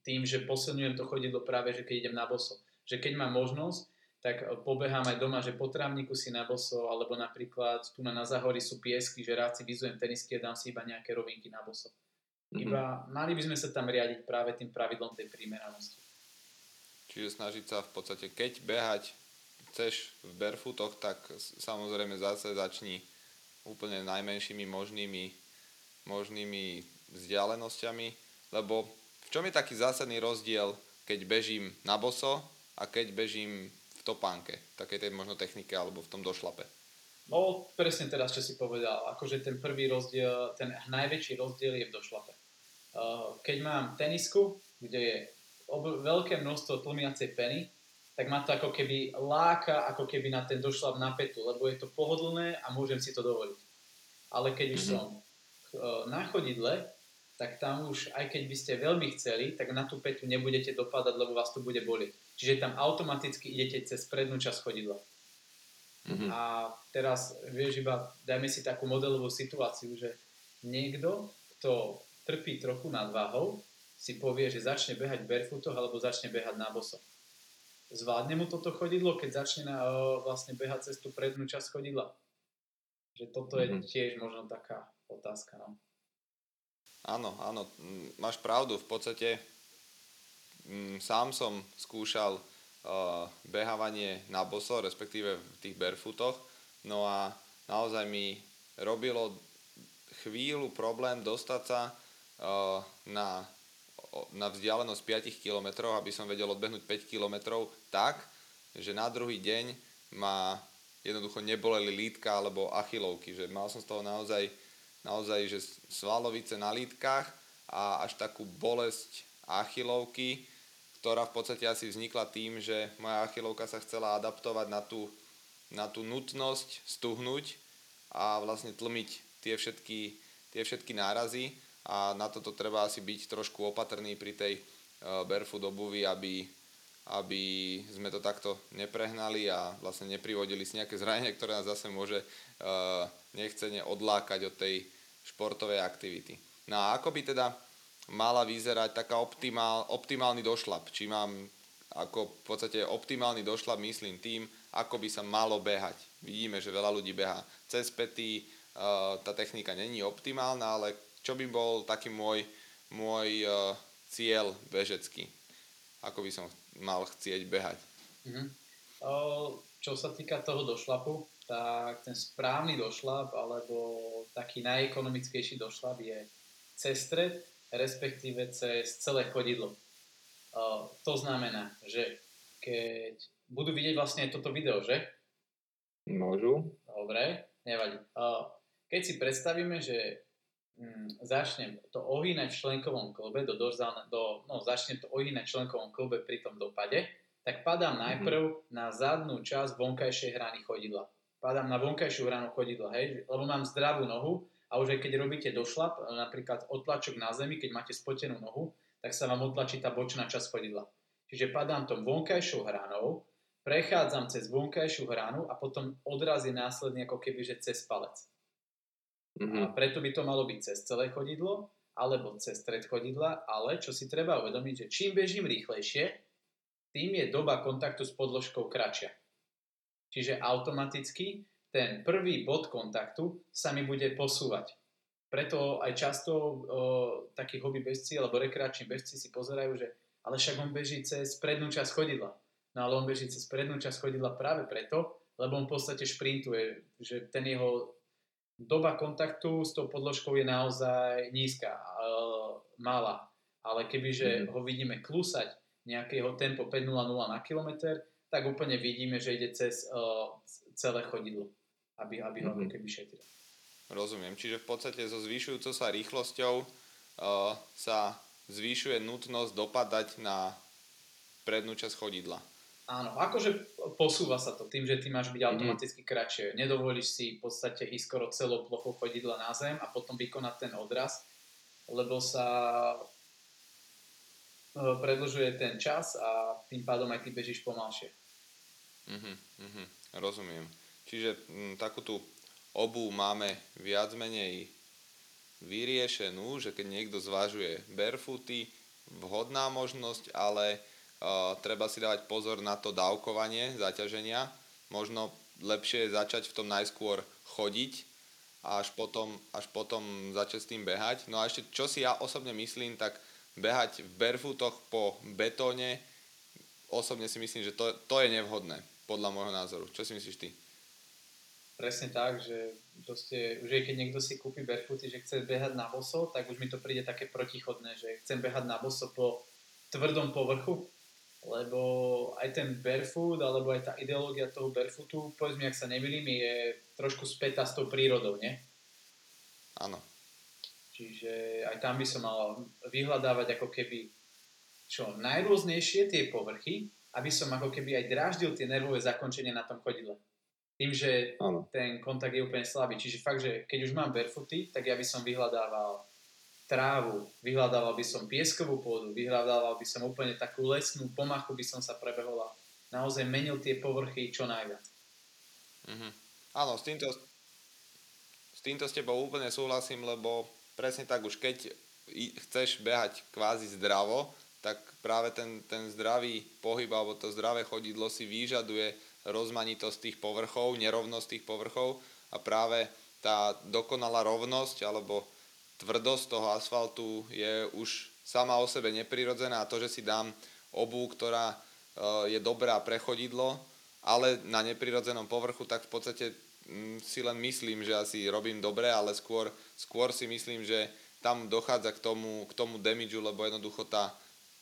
tým, že posilňujem to chodidlo práve, že keď idem na boso. Že keď mám možnosť, tak pobehám aj doma, že po trávniku si na boso, alebo napríklad tu na, na Zahori sú piesky, že rád si vyzujem tenisky a dám si iba nejaké rovinky na boso. Mm-hmm. Iba mali by sme sa tam riadiť práve tým pravidlom tej primeranosti. Čiže snažiť sa v podstate, keď behať chceš v barefootoch, tak samozrejme zase začni úplne najmenšími možnými, možnými vzdialenosťami, lebo v čom je taký zásadný rozdiel, keď bežím na boso a keď bežím v topánke, takej tej možno technike alebo v tom došlape? No, presne teraz, čo si povedal. Akože ten prvý rozdiel, ten najväčší rozdiel je v došlape. Keď mám tenisku, kde je veľké množstvo tlmiacej peny, tak ma to ako keby láka, ako keby na ten došlap na petu, lebo je to pohodlné a môžem si to dovoliť. Ale keď už mm-hmm. som e, na chodidle, tak tam už, aj keď by ste veľmi chceli, tak na tú petu nebudete dopadať, lebo vás to bude boliť. Čiže tam automaticky idete cez prednú časť chodidla. Mm-hmm. A teraz, vieš, iba dajme si takú modelovú situáciu, že niekto, kto trpí trochu nadváhou, si povie, že začne behať barefootoch alebo začne behať na boso. Zvládne mu toto chodidlo, keď začne na, vlastne behať cez tú prednú časť chodidla? Že toto mm-hmm. je mhm. tiež možno taká otázka. No. Áno, áno, máš pravdu. V podstate m, sám som skúšal uh, behávanie na boso, respektíve v tých barefootoch. No a naozaj mi robilo chvíľu problém dostať sa uh, na, na vzdialenosť 5 km, aby som vedel odbehnúť 5 km tak, že na druhý deň ma jednoducho neboleli lítka alebo achilovky, že mal som z toho naozaj naozaj, že svalovice na lítkach a až takú bolesť achilovky, ktorá v podstate asi vznikla tým, že moja achilovka sa chcela adaptovať na tú, na tú nutnosť stuhnúť a vlastne tlmiť tie všetky, tie všetky nárazy a na toto treba asi byť trošku opatrný pri tej uh, barefoot obuvi, aby, aby sme to takto neprehnali a vlastne neprivodili si nejaké zranenie, ktoré nás zase môže uh, nechcene odlákať od tej športovej aktivity. No a ako by teda mala vyzerať taká optimál, optimálny došlap? Či mám ako v podstate optimálny došlap myslím tým, ako by sa malo behať. Vidíme, že veľa ľudí beha cez pety, uh, tá technika není optimálna, ale čo by bol taký môj, môj uh, cieľ bežecký? Ako by som mal chcieť behať? Mm-hmm. O, čo sa týka toho došlapu, tak ten správny došlap alebo taký najekonomickejší došlap je cez stred, respektíve cez celé chodidlo. Uh, to znamená, že keď budú vidieť vlastne toto video, že? Môžu. Dobre, nevadí. Uh, keď si predstavíme, že mm, začnem to ohýnať v členkovom klube, do dorzálne, do, no, začnem to ohýnať v členkovom klube pri tom dopade, tak padám mm-hmm. najprv na zadnú časť vonkajšej hrany chodidla padám na vonkajšiu hranu chodidla, hej, lebo mám zdravú nohu a už aj keď robíte došlap, napríklad odtlačok na zemi, keď máte spotenú nohu, tak sa vám odtlačí tá bočná časť chodidla. Čiže padám tom vonkajšou hranou, prechádzam cez vonkajšiu hranu a potom odraz je následný ako keby, že cez palec. Mm-hmm. A preto by to malo byť cez celé chodidlo, alebo cez stred chodidla, ale čo si treba uvedomiť, že čím bežím rýchlejšie, tým je doba kontaktu s podložkou kratšia. Čiže automaticky ten prvý bod kontaktu sa mi bude posúvať. Preto aj často o, takí hobby bežci alebo rekreační bežci si pozerajú, že ale však on beží cez prednú časť chodidla. No ale on beží cez prednú časť chodidla práve preto, lebo on v podstate šprintuje, že ten jeho doba kontaktu s tou podložkou je naozaj nízka, e, malá. Ale kebyže mm-hmm. ho vidíme klusať nejakého tempo 5.00 na kilometr, tak úplne vidíme, že ide cez uh, celé chodidlo, aby, aby ho mm-hmm. keby šetril. Rozumiem. Čiže v podstate so zvyšujúcou sa rýchlosťou uh, sa zvyšuje nutnosť dopadať na prednú časť chodidla. Áno, akože posúva sa to tým, že ty máš byť mhm. automaticky kratšie. Nedovolíš si v podstate ísť skoro celou plochou chodidla na zem a potom vykonať ten odraz, lebo sa uh, predlžuje ten čas a tým pádom aj ty bežíš pomalšie. Uh-huh, uh-huh, rozumiem. Čiže m, takú tú obu máme viac menej vyriešenú, že keď niekto zvažuje barefooty, vhodná možnosť, ale treba si dávať pozor na to dávkovanie zaťaženia. Možno lepšie je začať v tom najskôr chodiť a až potom, až potom začať s tým behať. No a ešte čo si ja osobne myslím, tak behať v barefootoch po betóne, osobne si myslím, že to, to je nevhodné podľa môjho názoru. Čo si myslíš ty? Presne tak, že proste, už keď niekto si kúpi barefooty, že chce behať na boso, tak už mi to príde také protichodné, že chcem behať na boso po tvrdom povrchu, lebo aj ten barefoot, alebo aj tá ideológia toho barefootu, povedz mi, ak sa nemýlim, je trošku spätá s tou prírodou, nie? Áno. Čiže aj tam by som mal vyhľadávať ako keby čo najrôznejšie tie povrchy, aby som ako keby aj dráždil tie nervové zakončenia na tom chodidle. Tým, že ano. ten kontakt je úplne slabý. Čiže fakt, že keď už mám barefooty, tak ja by som vyhľadával trávu, vyhľadával by som pieskovú pôdu, vyhľadával by som úplne takú lesnú pomachu, by som sa prebehol a naozaj menil tie povrchy čo najviac. Mm-hmm. Áno, s týmto, s týmto s tebou úplne súhlasím, lebo presne tak už keď chceš behať kvázi zdravo, tak práve ten, ten zdravý pohyb alebo to zdravé chodidlo si vyžaduje rozmanitosť tých povrchov, nerovnosť tých povrchov a práve tá dokonalá rovnosť alebo tvrdosť toho asfaltu je už sama o sebe neprirodzená. A to, že si dám obu, ktorá e, je dobrá pre chodidlo, ale na neprirodzenom povrchu, tak v podstate mm, si len myslím, že asi robím dobre, ale skôr, skôr si myslím, že tam dochádza k tomu, k tomu damageu, lebo jednoducho tá,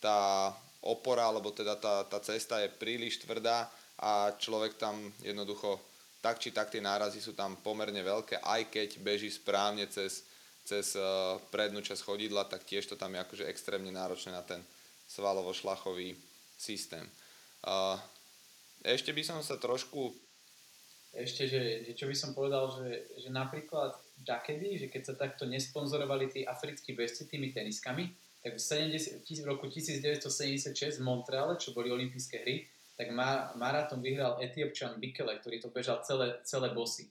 tá opora, alebo teda tá, tá cesta je príliš tvrdá a človek tam jednoducho tak či tak tie nárazy sú tam pomerne veľké, aj keď beží správne cez, cez eh, prednú časť chodidla, tak tiež to tam je akože extrémne náročné na ten svalovo-šlachový systém. Ešte by som sa trošku... Ešte, že, čo by som povedal, že, že napríklad Jakedy, že keď sa takto nesponzorovali tí africkí bežci tými teniskami, tak v, 70, v roku 1976 v Montreale, čo boli olympijské hry, tak maratón vyhral Etiopčan Bikele, ktorý to bežal celé, celé bosy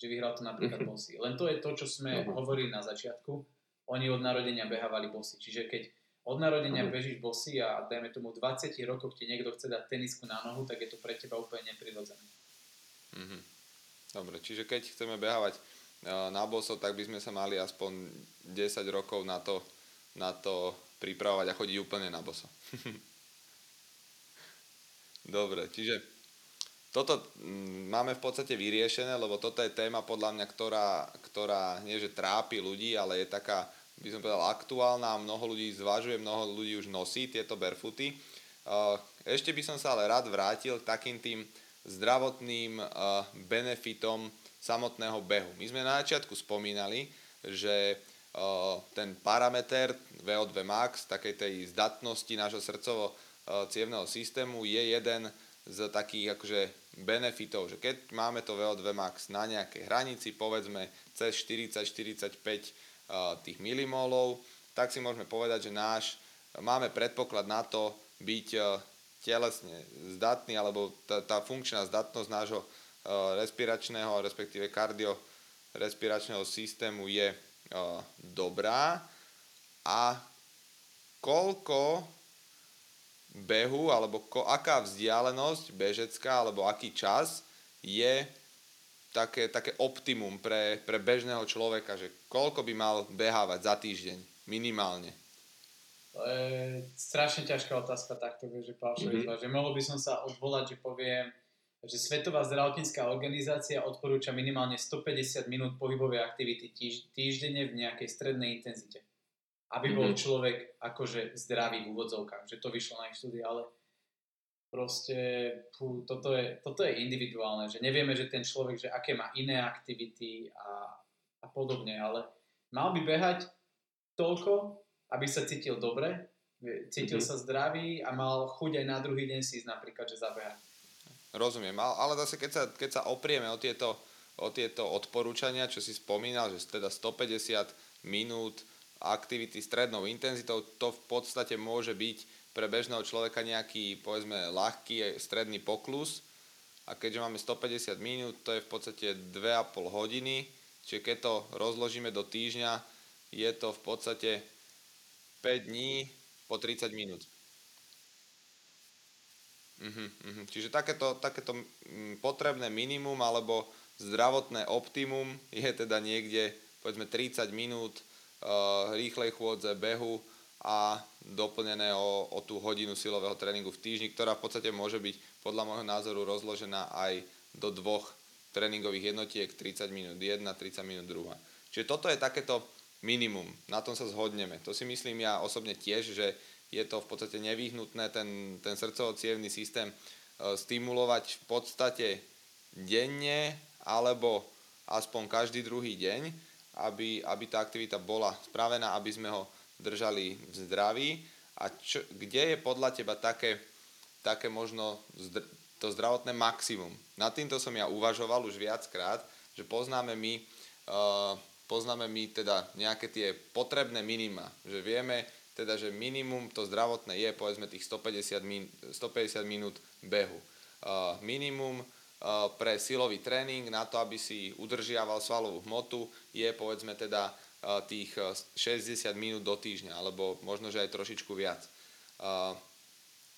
že vyhral to napríklad mhm. bosy. Len to je to, čo sme uh-huh. hovorili na začiatku. Oni od narodenia behávali bosy. Čiže keď od narodenia uh-huh. bežíš bosy a dajme tomu v 20 rokoch ti niekto chce dať tenisku na nohu, tak je to pre teba úplne neprirodzené. Uh-huh. Dobre, čiže keď chceme behávať e, na bosov, tak by sme sa mali aspoň 10 rokov na to, na to pripravovať a chodiť úplne na boso. *laughs* Dobre, čiže toto mm, máme v podstate vyriešené, lebo toto je téma podľa mňa, ktorá, ktorá nie že trápi ľudí, ale je taká, by som povedal, aktuálna a mnoho ľudí zvažuje, mnoho ľudí už nosí tieto barefooty. Ešte by som sa ale rád vrátil k takým tým zdravotným benefitom samotného behu. My sme na začiatku spomínali, že ten parameter VO2 max, takej tej zdatnosti nášho srdcovo-cievného systému je jeden z takých akože benefitov, že keď máme to VO2 max na nejakej hranici, povedzme cez 40-45 tých milimolov, tak si môžeme povedať, že náš, máme predpoklad na to byť telesne zdatný, alebo tá, tá funkčná zdatnosť nášho respiračného, respektíve kardiorespiračného systému je dobrá. A koľko behu, alebo ko, aká vzdialenosť bežecká, alebo aký čas je také, také optimum pre, pre bežného človeka, že koľko by mal behávať za týždeň minimálne? To je strašne ťažká otázka takto, že mm-hmm. že mohol by som sa odvolať, že poviem, že Svetová zdravotnícká organizácia odporúča minimálne 150 minút pohybovej aktivity týž, týždenne v nejakej strednej intenzite aby bol mm-hmm. človek akože zdravý v úvodzovkách, že to vyšlo na ich štúdii, ale proste pú, toto, je, toto je individuálne, že nevieme, že ten človek, že aké má iné aktivity a, a podobne, ale mal by behať toľko, aby sa cítil dobre, cítil mm-hmm. sa zdravý a mal chuť aj na druhý deň si ísť napríklad, že zabehať. Rozumiem, ale zase keď sa, keď sa oprieme o tieto, o tieto odporúčania, čo si spomínal, že teda 150 minút aktivity strednou intenzitou, to v podstate môže byť pre bežného človeka nejaký, povedzme, ľahký stredný poklus. A keďže máme 150 minút, to je v podstate 2,5 hodiny, čiže keď to rozložíme do týždňa, je to v podstate 5 dní po 30 minút. Uh-huh. Čiže takéto, takéto mm, potrebné minimum alebo zdravotné optimum je teda niekde povedzme 30 minút rýchlej chôdze, behu a doplnené o, o tú hodinu silového tréningu v týždni, ktorá v podstate môže byť podľa môjho názoru rozložená aj do dvoch tréningových jednotiek 30 minút jedna, 30 minút druhá. Čiže toto je takéto minimum, na tom sa zhodneme. To si myslím ja osobne tiež, že je to v podstate nevyhnutné ten, ten srdcovo systém e, stimulovať v podstate denne alebo aspoň každý druhý deň, aby, aby tá aktivita bola spravená, aby sme ho držali v zdraví. A čo, kde je podľa teba také, také možno zdr- to zdravotné maximum? Nad týmto som ja uvažoval už viackrát, že poznáme my uh, poznáme my teda nejaké tie potrebné minima, že vieme teda, že minimum to zdravotné je povedzme tých 150, min, 150 minút behu. Uh, minimum pre silový tréning na to, aby si udržiaval svalovú hmotu, je povedzme teda uh, tých 60 minút do týždňa, alebo možno, že aj trošičku viac.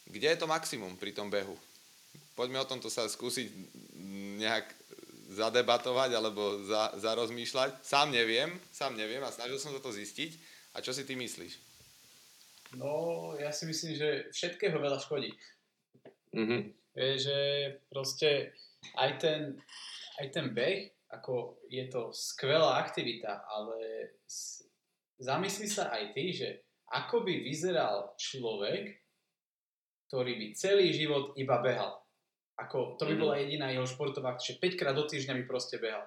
Kde je to maximum pri tom behu? Poďme o tomto sa skúsiť nejak zadebatovať alebo za, zarozmýšľať. Sám neviem, sám neviem a snažil som sa to zistiť. A čo si ty myslíš? No, ja si myslím, že všetkého veľa škodí. Mm-hmm. Je, že proste aj ten, aj ten beh, ako je to skvelá aktivita, ale zamyslí sa aj ty, že ako by vyzeral človek, ktorý by celý život iba behal. Ako, to by bola mhm. jediná jeho športová, že 5 krát do týždňa by proste behal.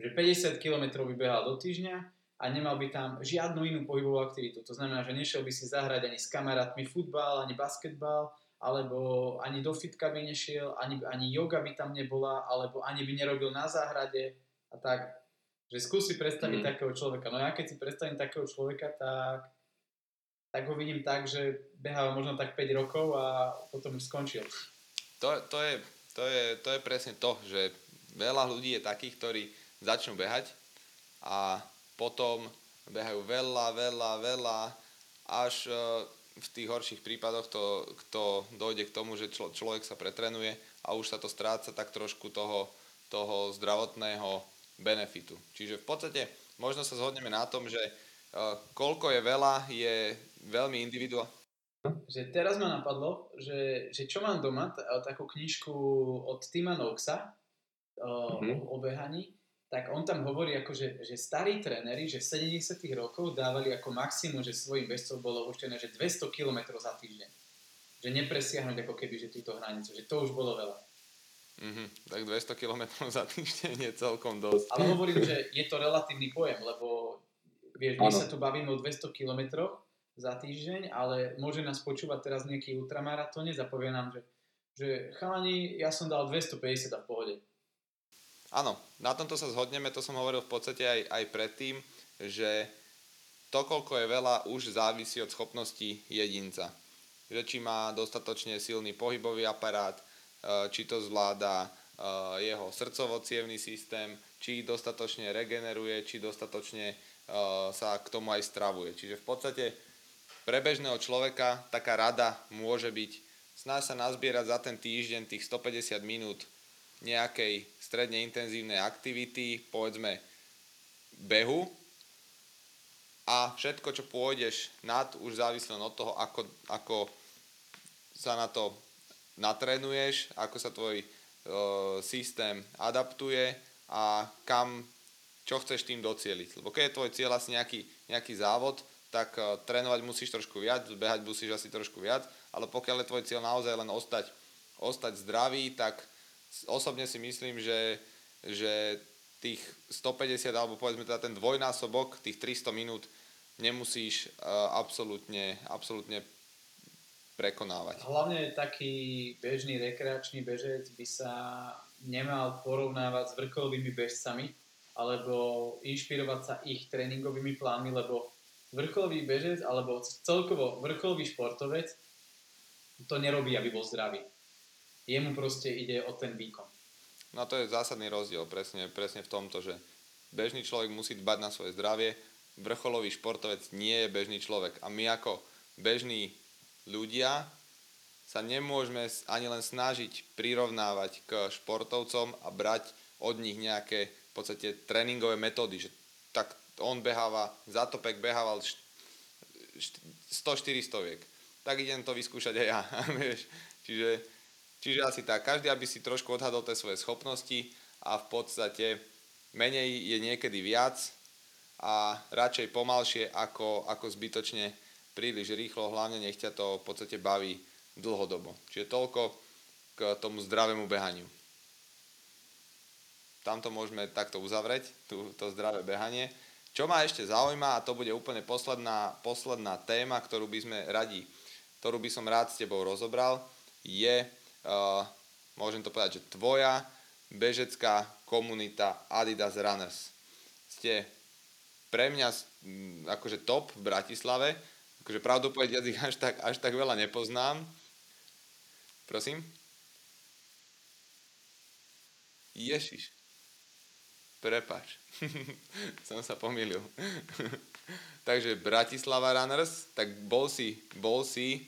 Že 50 km by behal do týždňa a nemal by tam žiadnu inú pohybovú aktivitu. To znamená, že nešiel by si zahrať ani s kamarátmi futbal, ani basketbal, alebo ani do fitka by nešiel, ani, ani yoga by tam nebola, alebo ani by nerobil na záhrade a tak. Že skúsi predstaviť mm. takého človeka. No ja keď si predstavím takého človeka, tak, tak ho vidím tak, že behal možno tak 5 rokov a potom už skončil to, to, je, to, je, to je presne to, že veľa ľudí je takých, ktorí začnú behať a potom behajú veľa, veľa, veľa, až e, v tých horších prípadoch to, to dojde k tomu, že člo, človek sa pretrenuje a už sa to stráca tak trošku toho, toho zdravotného benefitu. Čiže v podstate možno sa zhodneme na tom, že uh, koľko je veľa, je veľmi individuálne že teraz ma napadlo, že, že čo mám doma, t- takú knižku od Tima Noxa uh, mm-hmm. o, o behaní, tak on tam hovorí, ako, že, že starí tréneri, že v 70 rokov dávali ako maximum, že svojim bežcom bolo určené, že 200 km za týždeň. Že nepresiahnuť ako keby, že túto hranicu, že to už bolo veľa. Mm-hmm, tak 200 km za týždeň je celkom dosť. Ale hovorím, že je to relatívny pojem, lebo vieš, my ano. sa tu bavíme o 200 kilometroch, za týždeň, ale môže nás počúvať teraz nejaký ultramaratónec a povie nám, že, že chalani, ja som dal 250 a v pohode. Áno, na tomto sa zhodneme, to som hovoril v podstate aj, aj predtým, že to, koľko je veľa, už závisí od schopnosti jedinca. Že či má dostatočne silný pohybový aparát, e, či to zvláda e, jeho srdcovo systém, či dostatočne regeneruje, či dostatočne e, sa k tomu aj stravuje. Čiže v podstate pre bežného človeka taká rada môže byť snáď sa nazbierať za ten týždeň tých 150 minút nejakej stredne intenzívnej aktivity, povedzme behu a všetko, čo pôjdeš nad, už závisí od toho, ako, ako sa na to natrenuješ, ako sa tvoj e, systém adaptuje a kam, čo chceš tým docieliť. Lebo keď je tvoj cieľ asi nejaký, nejaký závod, tak uh, trénovať musíš trošku viac, behať musíš asi trošku viac, ale pokiaľ je tvoj cieľ naozaj len ostať, ostať zdravý, tak osobne si myslím, že, že tých 150 alebo povedzme teda ten dvojnásobok, tých 300 minút nemusíš uh, absolútne, absolútne prekonávať. Hlavne taký bežný rekreačný bežec by sa nemal porovnávať s vrcholovými bežcami alebo inšpirovať sa ich tréningovými plánmi, lebo vrcholový bežec alebo celkovo vrcholový športovec to nerobí, aby bol zdravý. Jemu proste ide o ten výkon. No to je zásadný rozdiel presne, presne v tomto, že bežný človek musí dbať na svoje zdravie, vrcholový športovec nie je bežný človek. A my ako bežní ľudia sa nemôžeme ani len snažiť prirovnávať k športovcom a brať od nich nejaké v podstate tréningové metódy, že tak on beháva, Zatopek behával 100-400 viek. Tak idem to vyskúšať aj ja. *laughs* Vieš. Čiže, čiže asi tak. Každý, aby si trošku odhadol tie svoje schopnosti a v podstate menej je niekedy viac a radšej pomalšie ako, ako zbytočne príliš rýchlo, hlavne nech ťa to v podstate baví dlhodobo. Čiže toľko k tomu zdravému behaniu. Tamto môžeme takto uzavrieť, tú, to zdravé behanie. Čo ma ešte zaujíma, a to bude úplne posledná, posledná téma, ktorú by sme radi, ktorú by som rád s tebou rozobral, je, môžem to povedať, že tvoja bežecká komunita Adidas Runners. ste pre mňa akože top v Bratislave. Akože pravdu povedať, ich až tak, až tak veľa nepoznám. Prosím? Ježiš. Prepač. *laughs* Som sa pomýlil. *laughs* Takže Bratislava Runners, tak bol si, bol si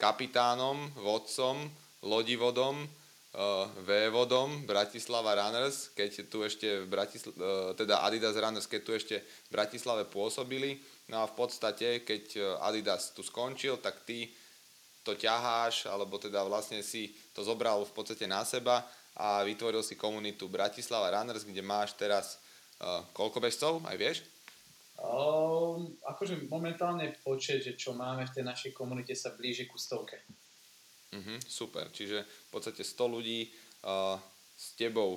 kapitánom, vodcom, lodivodom, uh, V-vodom Bratislava Runners, keď tu ešte Bratisl- uh, teda Adidas Runners, keď tu ešte v Bratislave pôsobili. No a v podstate, keď e, Adidas tu skončil, tak ty to ťaháš, alebo teda vlastne si to zobral v podstate na seba a vytvoril si komunitu Bratislava Runners, kde máš teraz uh, koľko bežcov, aj vieš? Um, akože momentálne počet, že čo máme v tej našej komunite sa blíži ku stovke. Uh-huh, super, čiže v podstate 100 ľudí uh, s tebou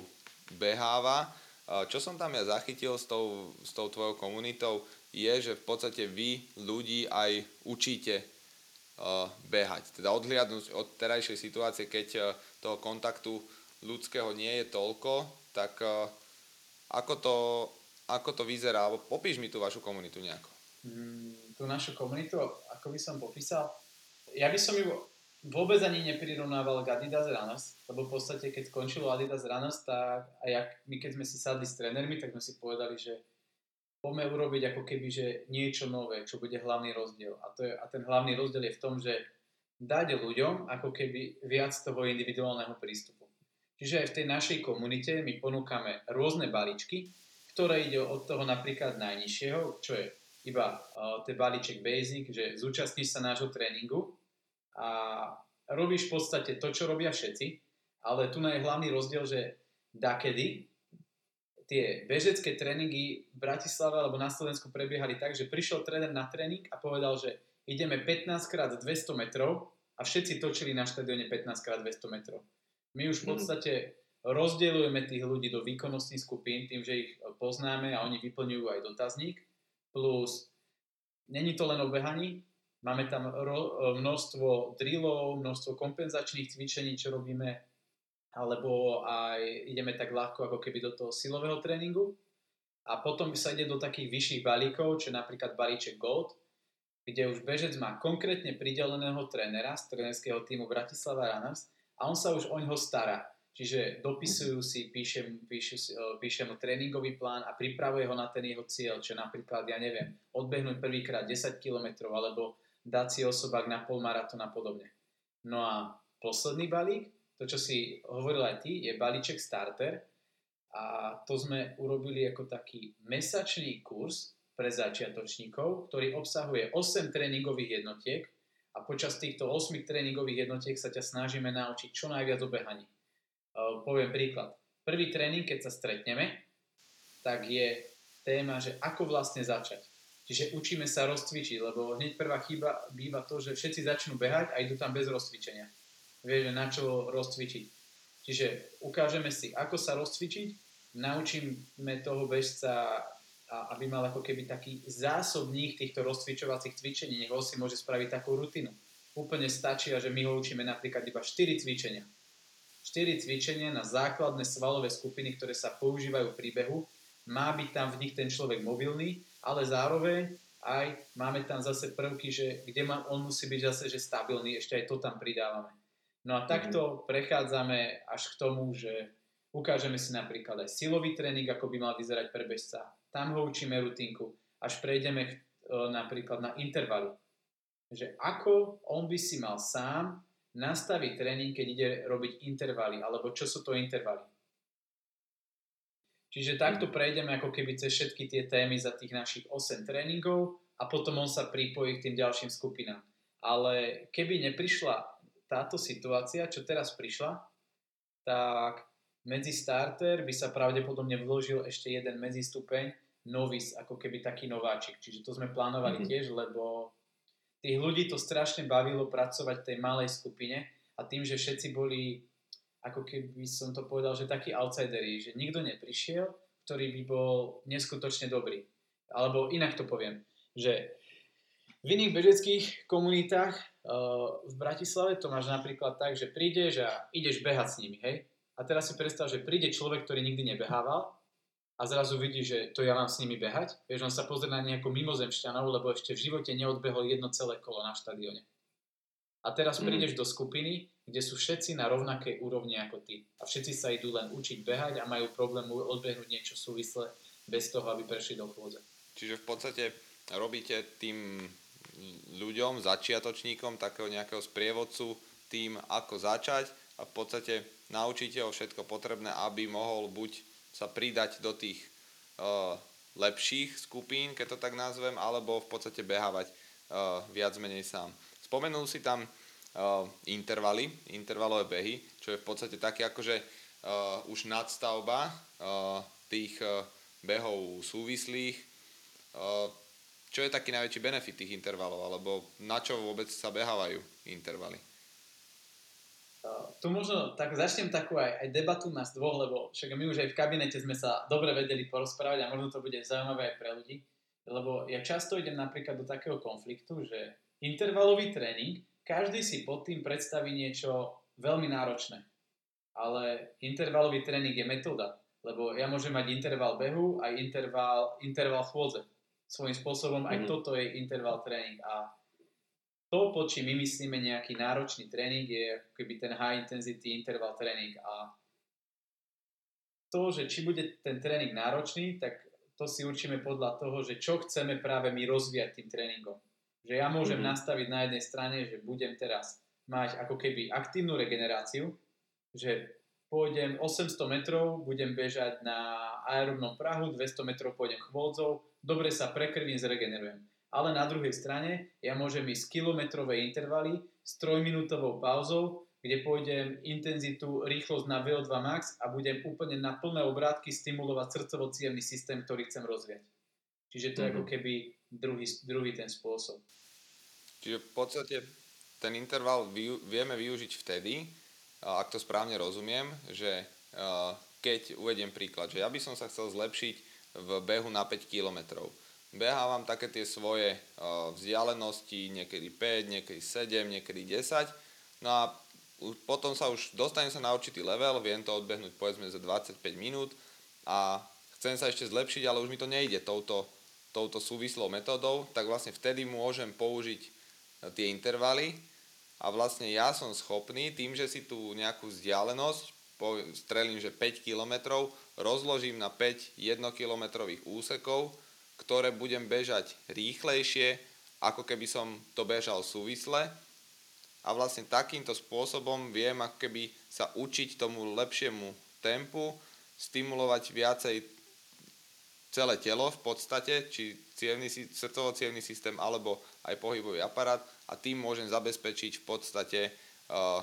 beháva. Uh, čo som tam ja zachytil s tou, s tou tvojou komunitou, je, že v podstate vy ľudí aj učíte uh, behať. Teda odhliadnúť od terajšej situácie, keď uh, toho kontaktu ľudského nie je toľko, tak uh, ako, to, ako to vyzerá? Alebo popíš mi tú vašu komunitu nejako. Mm, tú našu komunitu, ako by som popísal? Ja by som ju vôbec ani neprirovnával k Adidas Runners, lebo v podstate keď skončilo Adidas Runners, tak a jak my keď sme si sadli s trénermi, tak sme si povedali, že poďme urobiť ako keby, že niečo nové, čo bude hlavný rozdiel. A, to je, a ten hlavný rozdiel je v tom, že dať ľuďom ako keby viac toho individuálneho prístupu. Čiže aj v tej našej komunite my ponúkame rôzne balíčky, ktoré ide od toho napríklad najnižšieho, čo je iba uh, ten balíček basic, že zúčastníš sa nášho tréningu, a robíš v podstate to, čo robia všetci, ale tu je hlavný rozdiel, že dakedy tie bežecké tréningy v Bratislave alebo na Slovensku prebiehali tak, že prišiel tréner na tréning a povedal, že ideme 15 krát 200 metrov a všetci točili na štadióne 15 krát 200 metrov. My už v mhm. podstate rozdeľujeme tých ľudí do výkonnostných skupín tým, že ich poznáme a oni vyplňujú aj dotazník. Plus, není to len o behaní, Máme tam ro- množstvo drillov, množstvo kompenzačných cvičení, čo robíme, alebo aj ideme tak ľahko ako keby do toho silového tréningu. A potom sa ide do takých vyšších balíkov, čo je napríklad balíček Gold, kde už bežec má konkrétne prideleného trénera z trénerského týmu Bratislava Runners a on sa už o ňoho stará. Čiže dopisujú si, píše, píše, píše mu tréningový plán a pripravuje ho na ten jeho cieľ, čo napríklad, ja neviem, odbehnúť prvýkrát 10 km alebo dať si osobák na polmaratón a podobne. No a posledný balík, to čo si hovoril aj ty, je balíček starter a to sme urobili ako taký mesačný kurz pre začiatočníkov, ktorý obsahuje 8 tréningových jednotiek a počas týchto 8 tréningových jednotiek sa ťa snažíme naučiť čo najviac o behaní. Uh, poviem príklad. Prvý tréning, keď sa stretneme, tak je téma, že ako vlastne začať. Čiže učíme sa rozcvičiť, lebo hneď prvá chyba býva to, že všetci začnú behať a idú tam bez rozcvičenia. Vieš, na čo rozcvičiť. Čiže ukážeme si, ako sa rozcvičiť, naučíme toho bežca, aby mal ako keby taký zásobník týchto rozcvičovacích cvičení, nech ho si môže spraviť takú rutinu. Úplne stačí, že my ho učíme napríklad iba 4 cvičenia. 4 cvičenia na základné svalové skupiny, ktoré sa používajú v príbehu. Má byť tam v nich ten človek mobilný, ale zároveň aj máme tam zase prvky, že kde má, on musí byť zase že stabilný, ešte aj to tam pridávame. No a takto mm-hmm. prechádzame až k tomu, že ukážeme si napríklad aj silový tréning, ako by mal vyzerať pre bežca. Tam ho učíme rutinku, až prejdeme e, napríklad na intervaly. Že ako on by si mal sám nastaviť tréning, keď ide robiť intervaly, alebo čo sú to intervaly. Čiže takto prejdeme ako keby cez všetky tie témy za tých našich 8 tréningov a potom on sa pripojí k tým ďalším skupinám. Ale keby neprišla táto situácia, čo teraz prišla, tak medzi starter by sa pravdepodobne vložil ešte jeden medzistupeň, novis, ako keby taký nováčik. Čiže to sme plánovali mm-hmm. tiež, lebo tých ľudí to strašne bavilo pracovať v tej malej skupine a tým, že všetci boli ako keby som to povedal, že takí outsideri, že nikto neprišiel, ktorý by bol neskutočne dobrý. Alebo inak to poviem, že v iných bežeckých komunitách uh, v Bratislave to máš napríklad tak, že prídeš a ideš behať s nimi, hej? A teraz si predstav, že príde človek, ktorý nikdy nebehával a zrazu vidí, že to ja mám s nimi behať. Vieš, on sa pozrie na nejakú mimozemšťanov, lebo ešte v živote neodbehol jedno celé kolo na štadióne. A teraz mm. prídeš do skupiny, kde sú všetci na rovnakej úrovni ako ty. A všetci sa idú len učiť behať a majú problém odbehnúť niečo súvisle bez toho, aby prešli do chôdze. Čiže v podstate robíte tým ľuďom, začiatočníkom, takého nejakého sprievodcu tým, ako začať a v podstate naučíte ho všetko potrebné, aby mohol buď sa pridať do tých uh, lepších skupín, keď to tak nazvem, alebo v podstate behávať uh, viac menej sám. Spomenul si tam uh, intervaly, intervalové behy, čo je v podstate také akože uh, už nadstavba uh, tých uh, behov súvislých. Uh, čo je taký najväčší benefit tých intervalov, alebo na čo vôbec sa behávajú intervaly? tu možno tak začnem takú aj, aj debatu nás dvoch, lebo však my už aj v kabinete sme sa dobre vedeli porozprávať a možno to bude zaujímavé aj pre ľudí. Lebo ja často idem napríklad do takého konfliktu, že intervalový tréning, každý si pod tým predstaví niečo veľmi náročné. Ale intervalový tréning je metóda, lebo ja môžem mať interval behu a interval, interval chôdze. Svojím spôsobom aj mm. toto je interval tréning a to, po čím my myslíme nejaký náročný tréning, je ako keby ten high intensity interval tréning a to, že či bude ten tréning náročný, tak to si určíme podľa toho, že čo chceme práve my rozvíjať tým tréningom. Že ja môžem mm-hmm. nastaviť na jednej strane, že budem teraz mať ako keby aktívnu regeneráciu, že pôjdem 800 metrov, budem bežať na aerobnom prahu, 200 metrov pôjdem chvôdzou, dobre sa prekrvím, zregenerujem ale na druhej strane ja môžem ísť kilometrové intervaly s trojminútovou pauzou, kde pôjdem intenzitu, rýchlosť na VO2 max a budem úplne na plné obrátky stimulovať srdcovo systém, ktorý chcem rozviať. Čiže to mm-hmm. je ako mhm. keby druhý, druhý ten spôsob. Čiže v podstate ten interval vieme využiť vtedy, ak to správne rozumiem, že keď uvediem príklad, že ja by som sa chcel zlepšiť v behu na 5 kilometrov behávam také tie svoje vzdialenosti, niekedy 5, niekedy 7, niekedy 10. No a potom sa už dostanem sa na určitý level, viem to odbehnúť povedzme za 25 minút a chcem sa ešte zlepšiť, ale už mi to nejde touto, touto súvislou metódou, tak vlastne vtedy môžem použiť e, tie intervaly a vlastne ja som schopný tým, že si tú nejakú vzdialenosť, strelím, že 5 km, rozložím na 5 jednokilometrových úsekov, ktoré budem bežať rýchlejšie, ako keby som to bežal súvisle. A vlastne takýmto spôsobom viem ako keby sa učiť tomu lepšiemu tempu, stimulovať viacej celé telo v podstate, či cievný, srdcovo-cievný systém alebo aj pohybový aparát a tým môžem zabezpečiť v podstate uh,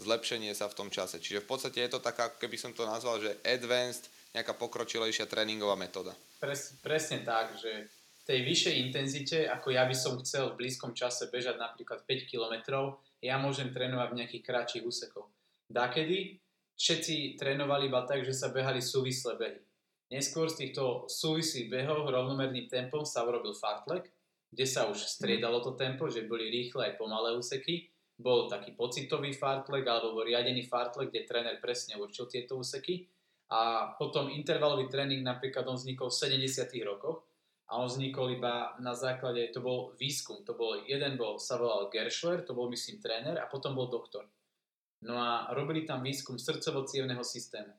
zlepšenie sa v tom čase. Čiže v podstate je to taká, keby som to nazval, že advanced, nejaká pokročilejšia tréningová metóda. Pres, presne tak, že tej vyššej intenzite, ako ja by som chcel v blízkom čase bežať napríklad 5 km, ja môžem trénovať v nejakých kratších úsekoch. Dakedy všetci trénovali iba tak, že sa behali súvislé behy. Neskôr z týchto súvislých behov rovnomerným tempom sa urobil fartlek, kde sa už striedalo to tempo, že boli rýchle aj pomalé úseky. Bol taký pocitový fartlek alebo bol riadený fartlek, kde tréner presne určil tieto úseky a potom intervalový tréning napríklad on vznikol v 70 rokoch a on vznikol iba na základe, to bol výskum, to bol, jeden bol, sa volal Gershler, to bol myslím tréner a potom bol doktor. No a robili tam výskum srdcovo systému.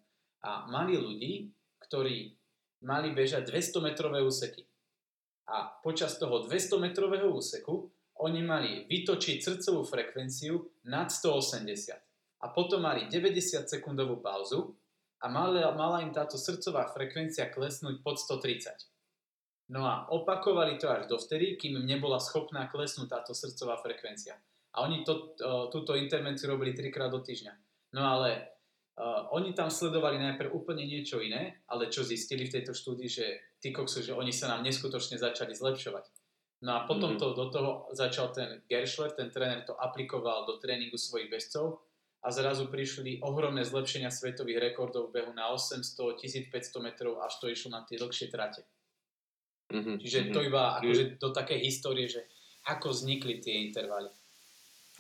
A mali ľudí, ktorí mali bežať 200 metrové úseky. A počas toho 200 metrového úseku oni mali vytočiť srdcovú frekvenciu nad 180. A potom mali 90 sekundovú pauzu a mala, mala im táto srdcová frekvencia klesnúť pod 130. No a opakovali to až dovtedy, kým nebola schopná klesnúť táto srdcová frekvencia. A oni to, uh, túto intervenciu robili trikrát do týždňa. No ale uh, oni tam sledovali najprv úplne niečo iné, ale čo zistili v tejto štúdii, že tí koksu, že oni sa nám neskutočne začali zlepšovať. No a potom mm-hmm. to, do toho začal ten Gershler, ten tréner to aplikoval do tréningu svojich bežcov a zrazu prišli ohromné zlepšenia svetových rekordov v behu na 800, 1500 metrov, až to išlo na tie dlhšie trate. Mm-hmm. Čiže to mhm. iba akože do takej histórie, že ako vznikli tie intervaly.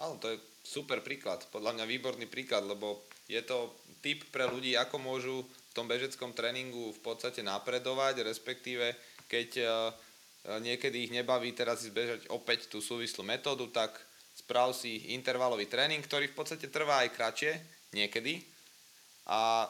Áno, to je super príklad, podľa mňa výborný príklad, lebo je to tip pre ľudí, ako môžu v tom bežeckom tréningu v podstate napredovať, respektíve keď uh, niekedy ich nebaví teraz zbežať opäť tú súvislú metódu, tak sprav si intervalový tréning, ktorý v podstate trvá aj kratšie, niekedy. A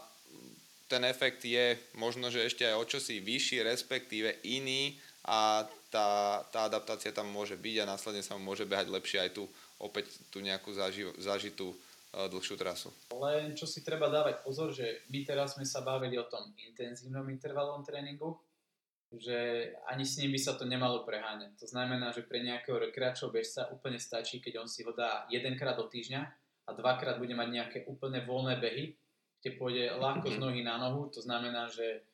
ten efekt je možno, že ešte aj o čosi vyšší, respektíve iný a tá, tá adaptácia tam môže byť a následne sa mu môže behať lepšie aj tu opäť tú nejakú zaži, zažitú uh, dlhšiu trasu. Len čo si treba dávať pozor, že my teraz sme sa bavili o tom intenzívnom intervalovom tréningu, že ani s ním by sa to nemalo preháňať. To znamená, že pre nejakého rekreačného bežca úplne stačí, keď on si ho dá jedenkrát do týždňa a dvakrát bude mať nejaké úplne voľné behy, kde pôjde ľahko z mhm. nohy na nohu, to znamená, že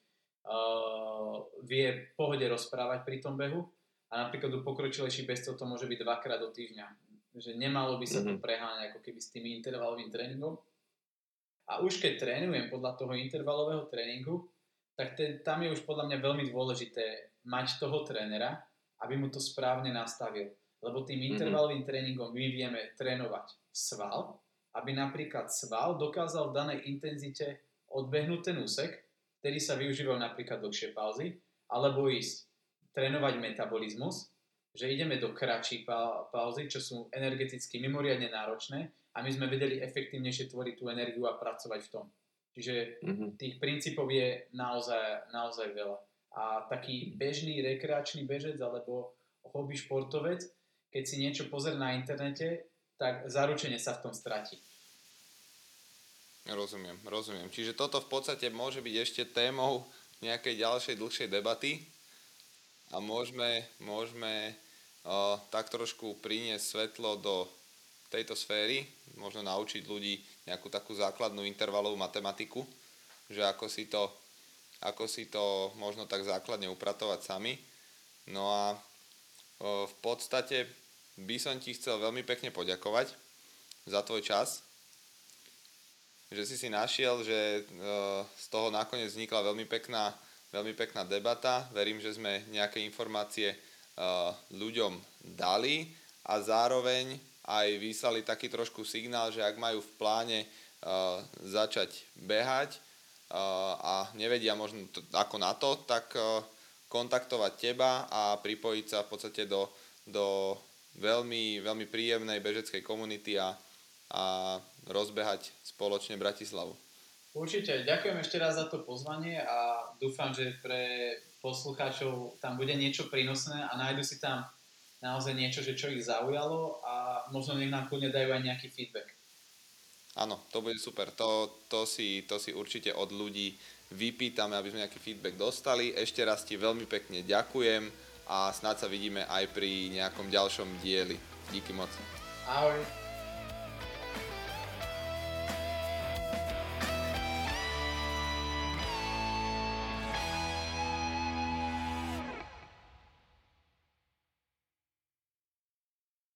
uh, vie v pohode rozprávať pri tom behu a napríklad u pokročilejších bežcov to môže byť dvakrát do týždňa. Že nemalo by sa to mhm. preháňať ako keby s tým intervalovým tréningom. A už keď trénujem podľa toho intervalového tréningu, tak ten, tam je už podľa mňa veľmi dôležité mať toho trénera, aby mu to správne nastavil. Lebo tým mhm. intervalovým tréningom my vieme trénovať sval, aby napríklad sval dokázal v danej intenzite odbehnúť ten úsek, ktorý sa využívajú napríklad dlhšie pauzy, alebo ísť trénovať metabolizmus, že ideme do kratších pauzy, čo sú energeticky mimoriadne náročné a my sme vedeli efektívnejšie tvoriť tú energiu a pracovať v tom. Čiže mm-hmm. tých princípov je naozaj, naozaj veľa. A taký bežný rekreačný bežec alebo hobby športovec, keď si niečo pozrie na internete, tak zaručene sa v tom stratí. Rozumiem, rozumiem. Čiže toto v podstate môže byť ešte témou nejakej ďalšej dlhšej debaty a môžeme, môžeme uh, tak trošku priniesť svetlo do tejto sféry, možno naučiť ľudí nejakú takú základnú intervalovú matematiku, že ako si to, ako si to možno tak základne upratovať sami. No a v podstate by som ti chcel veľmi pekne poďakovať za tvoj čas, že si si našiel, že z toho nakoniec vznikla veľmi pekná, veľmi pekná debata. Verím, že sme nejaké informácie ľuďom dali a zároveň aj vyslali taký trošku signál, že ak majú v pláne uh, začať behať a nevedia možno ako na to, tak kontaktovať teba a pripojiť sa v podstate do, do veľmi, veľmi príjemnej bežeckej komunity a, a rozbehať spoločne Bratislavu. Určite, ďakujem ešte raz za to pozvanie a dúfam, že pre poslucháčov tam bude niečo prínosné a nájdu si tam naozaj niečo, že čo ich zaujalo a možno nech nám kľudne dajú aj nejaký feedback. Áno, to bude super. To, to, si, to si určite od ľudí vypýtame, aby sme nejaký feedback dostali. Ešte raz ti veľmi pekne ďakujem a snáď sa vidíme aj pri nejakom ďalšom dieli. Díky moc. Ahoj.